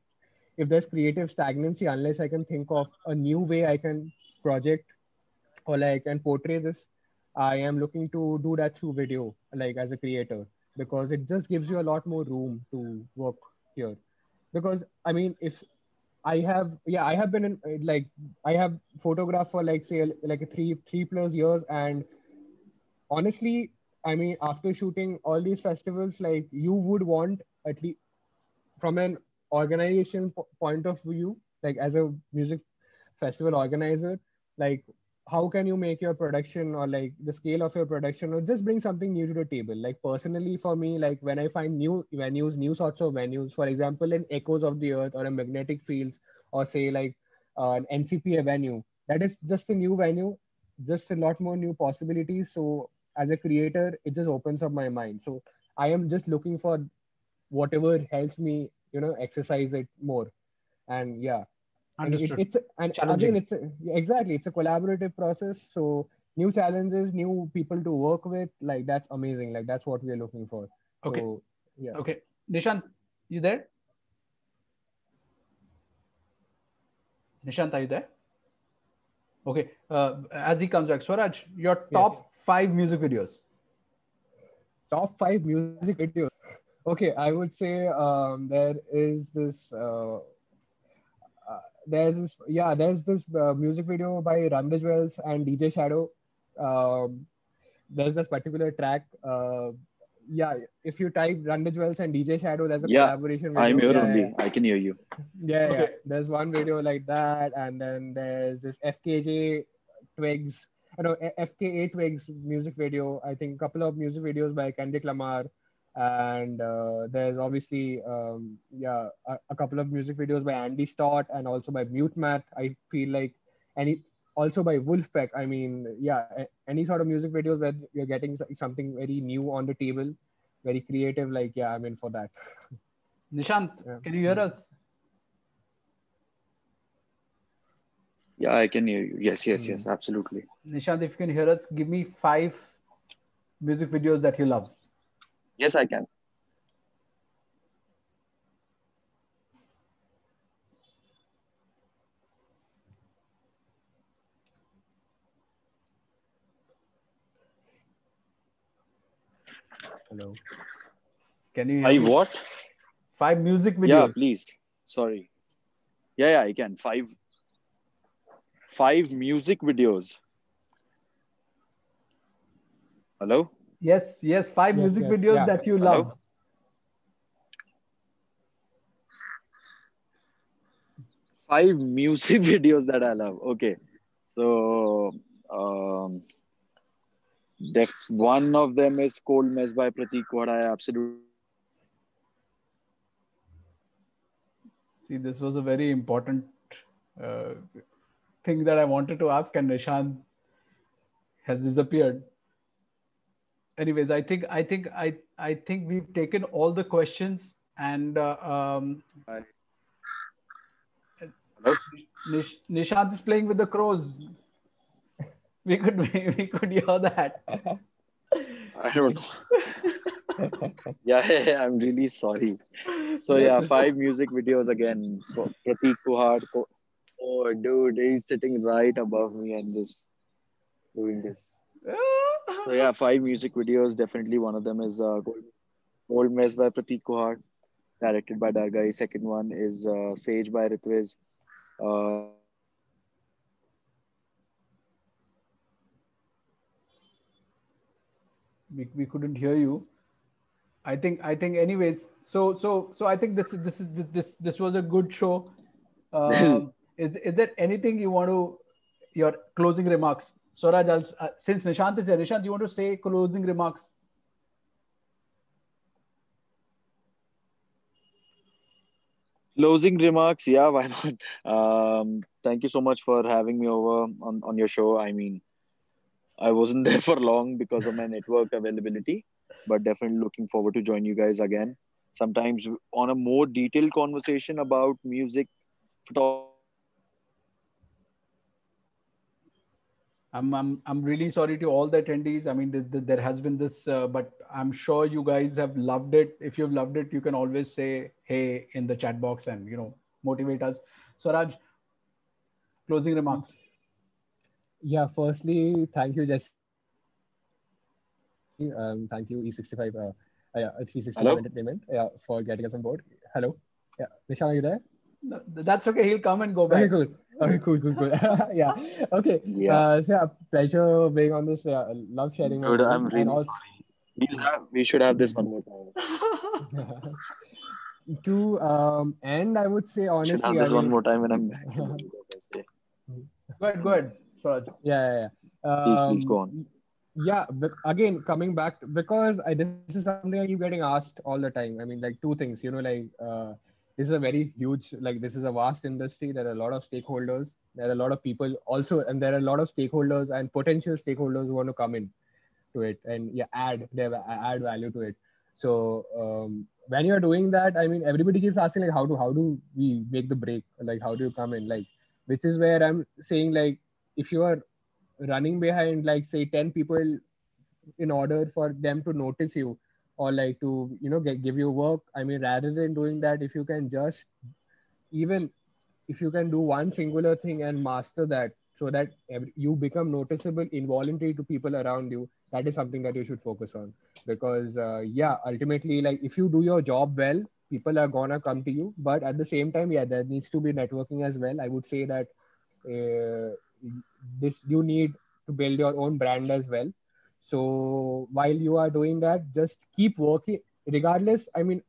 Speaker 3: if there's creative stagnancy, unless I can think of a new way I can project or like and portray this I am looking to do that through video, like as a creator, because it just gives you a lot more room to work here. Because I mean, if I have, yeah, I have been in uh, like I have photographed for like say like three three plus years, and honestly, I mean, after shooting all these festivals, like you would want at least from an organization point of view, like as a music festival organizer, like how can you make your production or like the scale of your production or just bring something new to the table? Like personally for me like when i find new venues new sorts of venues for example in echoes of the earth or a magnetic fields or say like uh, an ncpa venue that is just a new venue just a lot more new possibilities. So as a creator it just opens up my mind. So i am just looking for whatever helps me you know exercise it more. And yeah
Speaker 2: Understood.
Speaker 3: It, it's and again, it's a, exactly it's a collaborative process. So new challenges, new people to work with, like that's amazing. Like that's what we're looking for.
Speaker 2: Okay.
Speaker 3: So, yeah.
Speaker 2: Okay, Nishant, you there? Nishant, are you there? Okay. Uh, as he comes back, Swaraj, your top yes. five music videos.
Speaker 3: Top five music videos. Okay, I would say um, there is this. Uh, there's this yeah there's this uh, music video by Run the Jewels and DJ Shadow. Um, there's this particular track uh, yeah, if you type Run the Jewels and DJ Shadow, there's a
Speaker 1: Yeah,
Speaker 3: collaboration. Video.
Speaker 1: I'm here
Speaker 3: yeah,
Speaker 1: only.
Speaker 3: Yeah,
Speaker 1: I can hear you.
Speaker 3: yeah, yeah. There's one video like that, and then there's this FKJ Twigs, I know FKA Twigs music video. I think a couple of music videos by Kendrick Lamar, and uh, there's obviously um, yeah a, a couple of music videos by Andy Stott and also by Mute Math. I feel like any also by Wolfpack. I mean, yeah, any sort of music videos where you're getting something very new on the table, very creative. Like yeah, I'm in for that.
Speaker 2: Nishant,
Speaker 3: Yeah.
Speaker 2: can you hear us?
Speaker 1: Yeah, I can hear you. Yes, yes, yes,
Speaker 3: Hmm.
Speaker 1: absolutely.
Speaker 2: Nishant, if you can hear us, give me five music videos that you love.
Speaker 1: Yes, I can.
Speaker 3: Hello.
Speaker 2: Can you hear
Speaker 1: Five what?
Speaker 2: Five music videos.
Speaker 1: Yeah, please. Sorry. Yeah, yeah, I can. Five. Five music videos. Hello.
Speaker 2: Yes, yes, five
Speaker 3: Yes,
Speaker 2: music
Speaker 3: yes,
Speaker 2: videos
Speaker 3: yeah.
Speaker 2: that you
Speaker 1: Hello?
Speaker 2: love.
Speaker 1: Five music videos that I love. Okay, so um, def one of them is "Cold Mess" by Prateek What I absolutely
Speaker 2: See, this was a very important uh, thing that I wanted to ask, and Nishant has disappeared. Anyways, I think I think I I think we've taken all the questions, and uh, um, Nish, Nishant is playing with the crows. We could we could hear that.
Speaker 1: I don't know. yeah, yeah, I'm really sorry. So yeah, five music videos again. So Prateek Kuhad. Ko- Oh, dude, he's sitting right above me and just doing this. So yeah, five music videos. Definitely one of them is uh, Gold, Gold Mess by Prateek Kuhad, directed by Dar Gai. Second one is uh, Sage by Ritviz. Uh,
Speaker 2: we, we couldn't hear you i think i think anyways so so so i think this is this is this this was a good show um, is is there anything you want to your closing remarks Swaraj, uh, since Nishant is here, Nishant, do you want to say closing remarks?
Speaker 1: closing remarks? Yeah why not? Um thank you so much for having me over on, on your show. I mean i wasn't there for long because of my network availability but definitely looking forward to join you guys again. Sometimes on a more detailed conversation about music photography
Speaker 2: I'm, I'm, I'm really sorry to all the attendees. I mean, th- th- there has been this, uh, but I'm sure you guys have loved it. If you've loved it, you can always say, hey, in the chat box and, you know, motivate us. Swaraj, closing remarks.
Speaker 3: Yeah, firstly, thank you, Jesse. Um, thank you, E65, uh, uh, yeah, 365 Entertainment, yeah, for getting us on board. Hello. Yeah, Nishan, are you there?
Speaker 2: No, that's okay. He'll come and go
Speaker 3: Okay,
Speaker 2: back.
Speaker 3: cool. Okay, cool, cool, cool. yeah. Okay.
Speaker 1: Yeah.
Speaker 3: Uh, so yeah, pleasure being on this. Yeah, love sharing. my
Speaker 1: Dude, I'm really
Speaker 3: also-
Speaker 1: we'll have, we should have this one more time
Speaker 3: to um end, I would say honestly.
Speaker 1: should
Speaker 3: honestly.
Speaker 1: have
Speaker 3: I
Speaker 1: this one
Speaker 3: mean-
Speaker 1: more time when i'm back
Speaker 2: Go ahead, go ahead, Swaraj.
Speaker 3: yeah, yeah, yeah.
Speaker 1: Please, please
Speaker 3: Um,
Speaker 1: go on.
Speaker 3: Yeah, bec- again, coming back because I, this is something I keep getting asked all the time. I mean, like two things, you know, like uh, this is a very huge, like this is a vast industry. There are a lot of stakeholders. There are a lot of people also, and there are a lot of stakeholders and potential stakeholders who want to come in to it and yeah, add they add value to it. So um, when you're doing that, I mean, everybody keeps asking like, how do how do we make the break? Like, how do you come in? Like, which is where I'm saying like, if you are running behind like say 10 people in order for them to notice you or like to you know get, give you work. I mean rather than doing that if you can just even if you can do one singular thing and master that so that every, you become noticeable involuntary to people around you that is something that you should focus on. Because uh, yeah ultimately like if you do your job well people are gonna come to you. But at the same time yeah there needs to be networking as well. I would say that uh, this you need to build your own brand as well so while you are doing that just keep working. Regardless i mean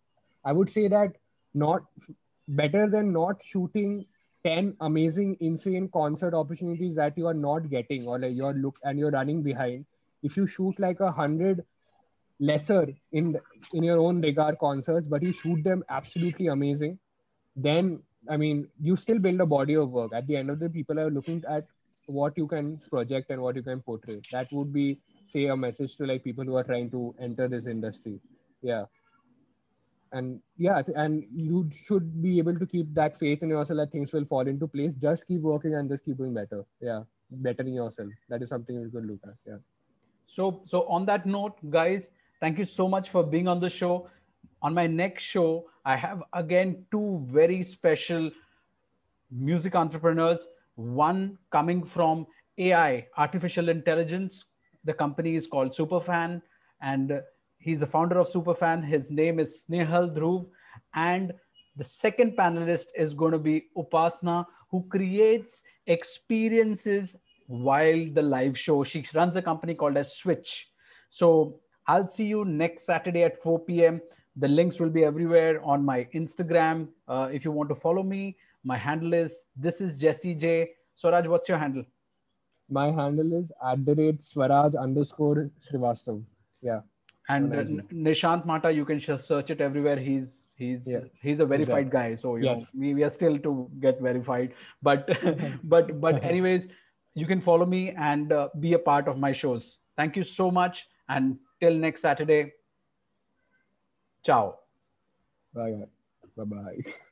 Speaker 3: i would say that not better than not shooting 10 amazing insane concert opportunities that you are not getting or like you're look and you're running behind. If you shoot like a hundred lesser in in your own regard concerts but you shoot them absolutely amazing then i mean you still build a body of work. At the end of the people are looking at what you can project and what you can portray. That would be say a message to like people who are trying to enter this industry. Yeah. And yeah and you should be able to keep that faith in yourself that things will fall into place. Just keep working and just keep doing better. Yeah. Bettering yourself. That is something you could look at. Yeah.
Speaker 2: So so on that note guys thank you so much for being on the show. On my next show i have again two very special music entrepreneurs. One coming from ai artificial intelligence the company is called superfan and He's the founder of Superfan. His name is Snehal Dhruv. And the second panelist is going to be Upasna, who creates experiences while the live show. She runs a company called as Switch. So I'll see you next Saturday at 4 p.m. The links will be everywhere on my Instagram. Uh, if you want to follow me, my handle is this is Jesse J. Swaraj, what's your handle?
Speaker 3: My handle is at the rate Swaraj underscore Srivastav. Yeah
Speaker 2: and uh, Nishant Mata, you can search it everywhere. He's he's yeah. he's a verified guy. So you yes. know we, we are still to get verified. But but but anyways, you can follow me and uh, be a part of my shows. Thank you so much, and till next Saturday. Ciao.
Speaker 3: Bye. Bye bye.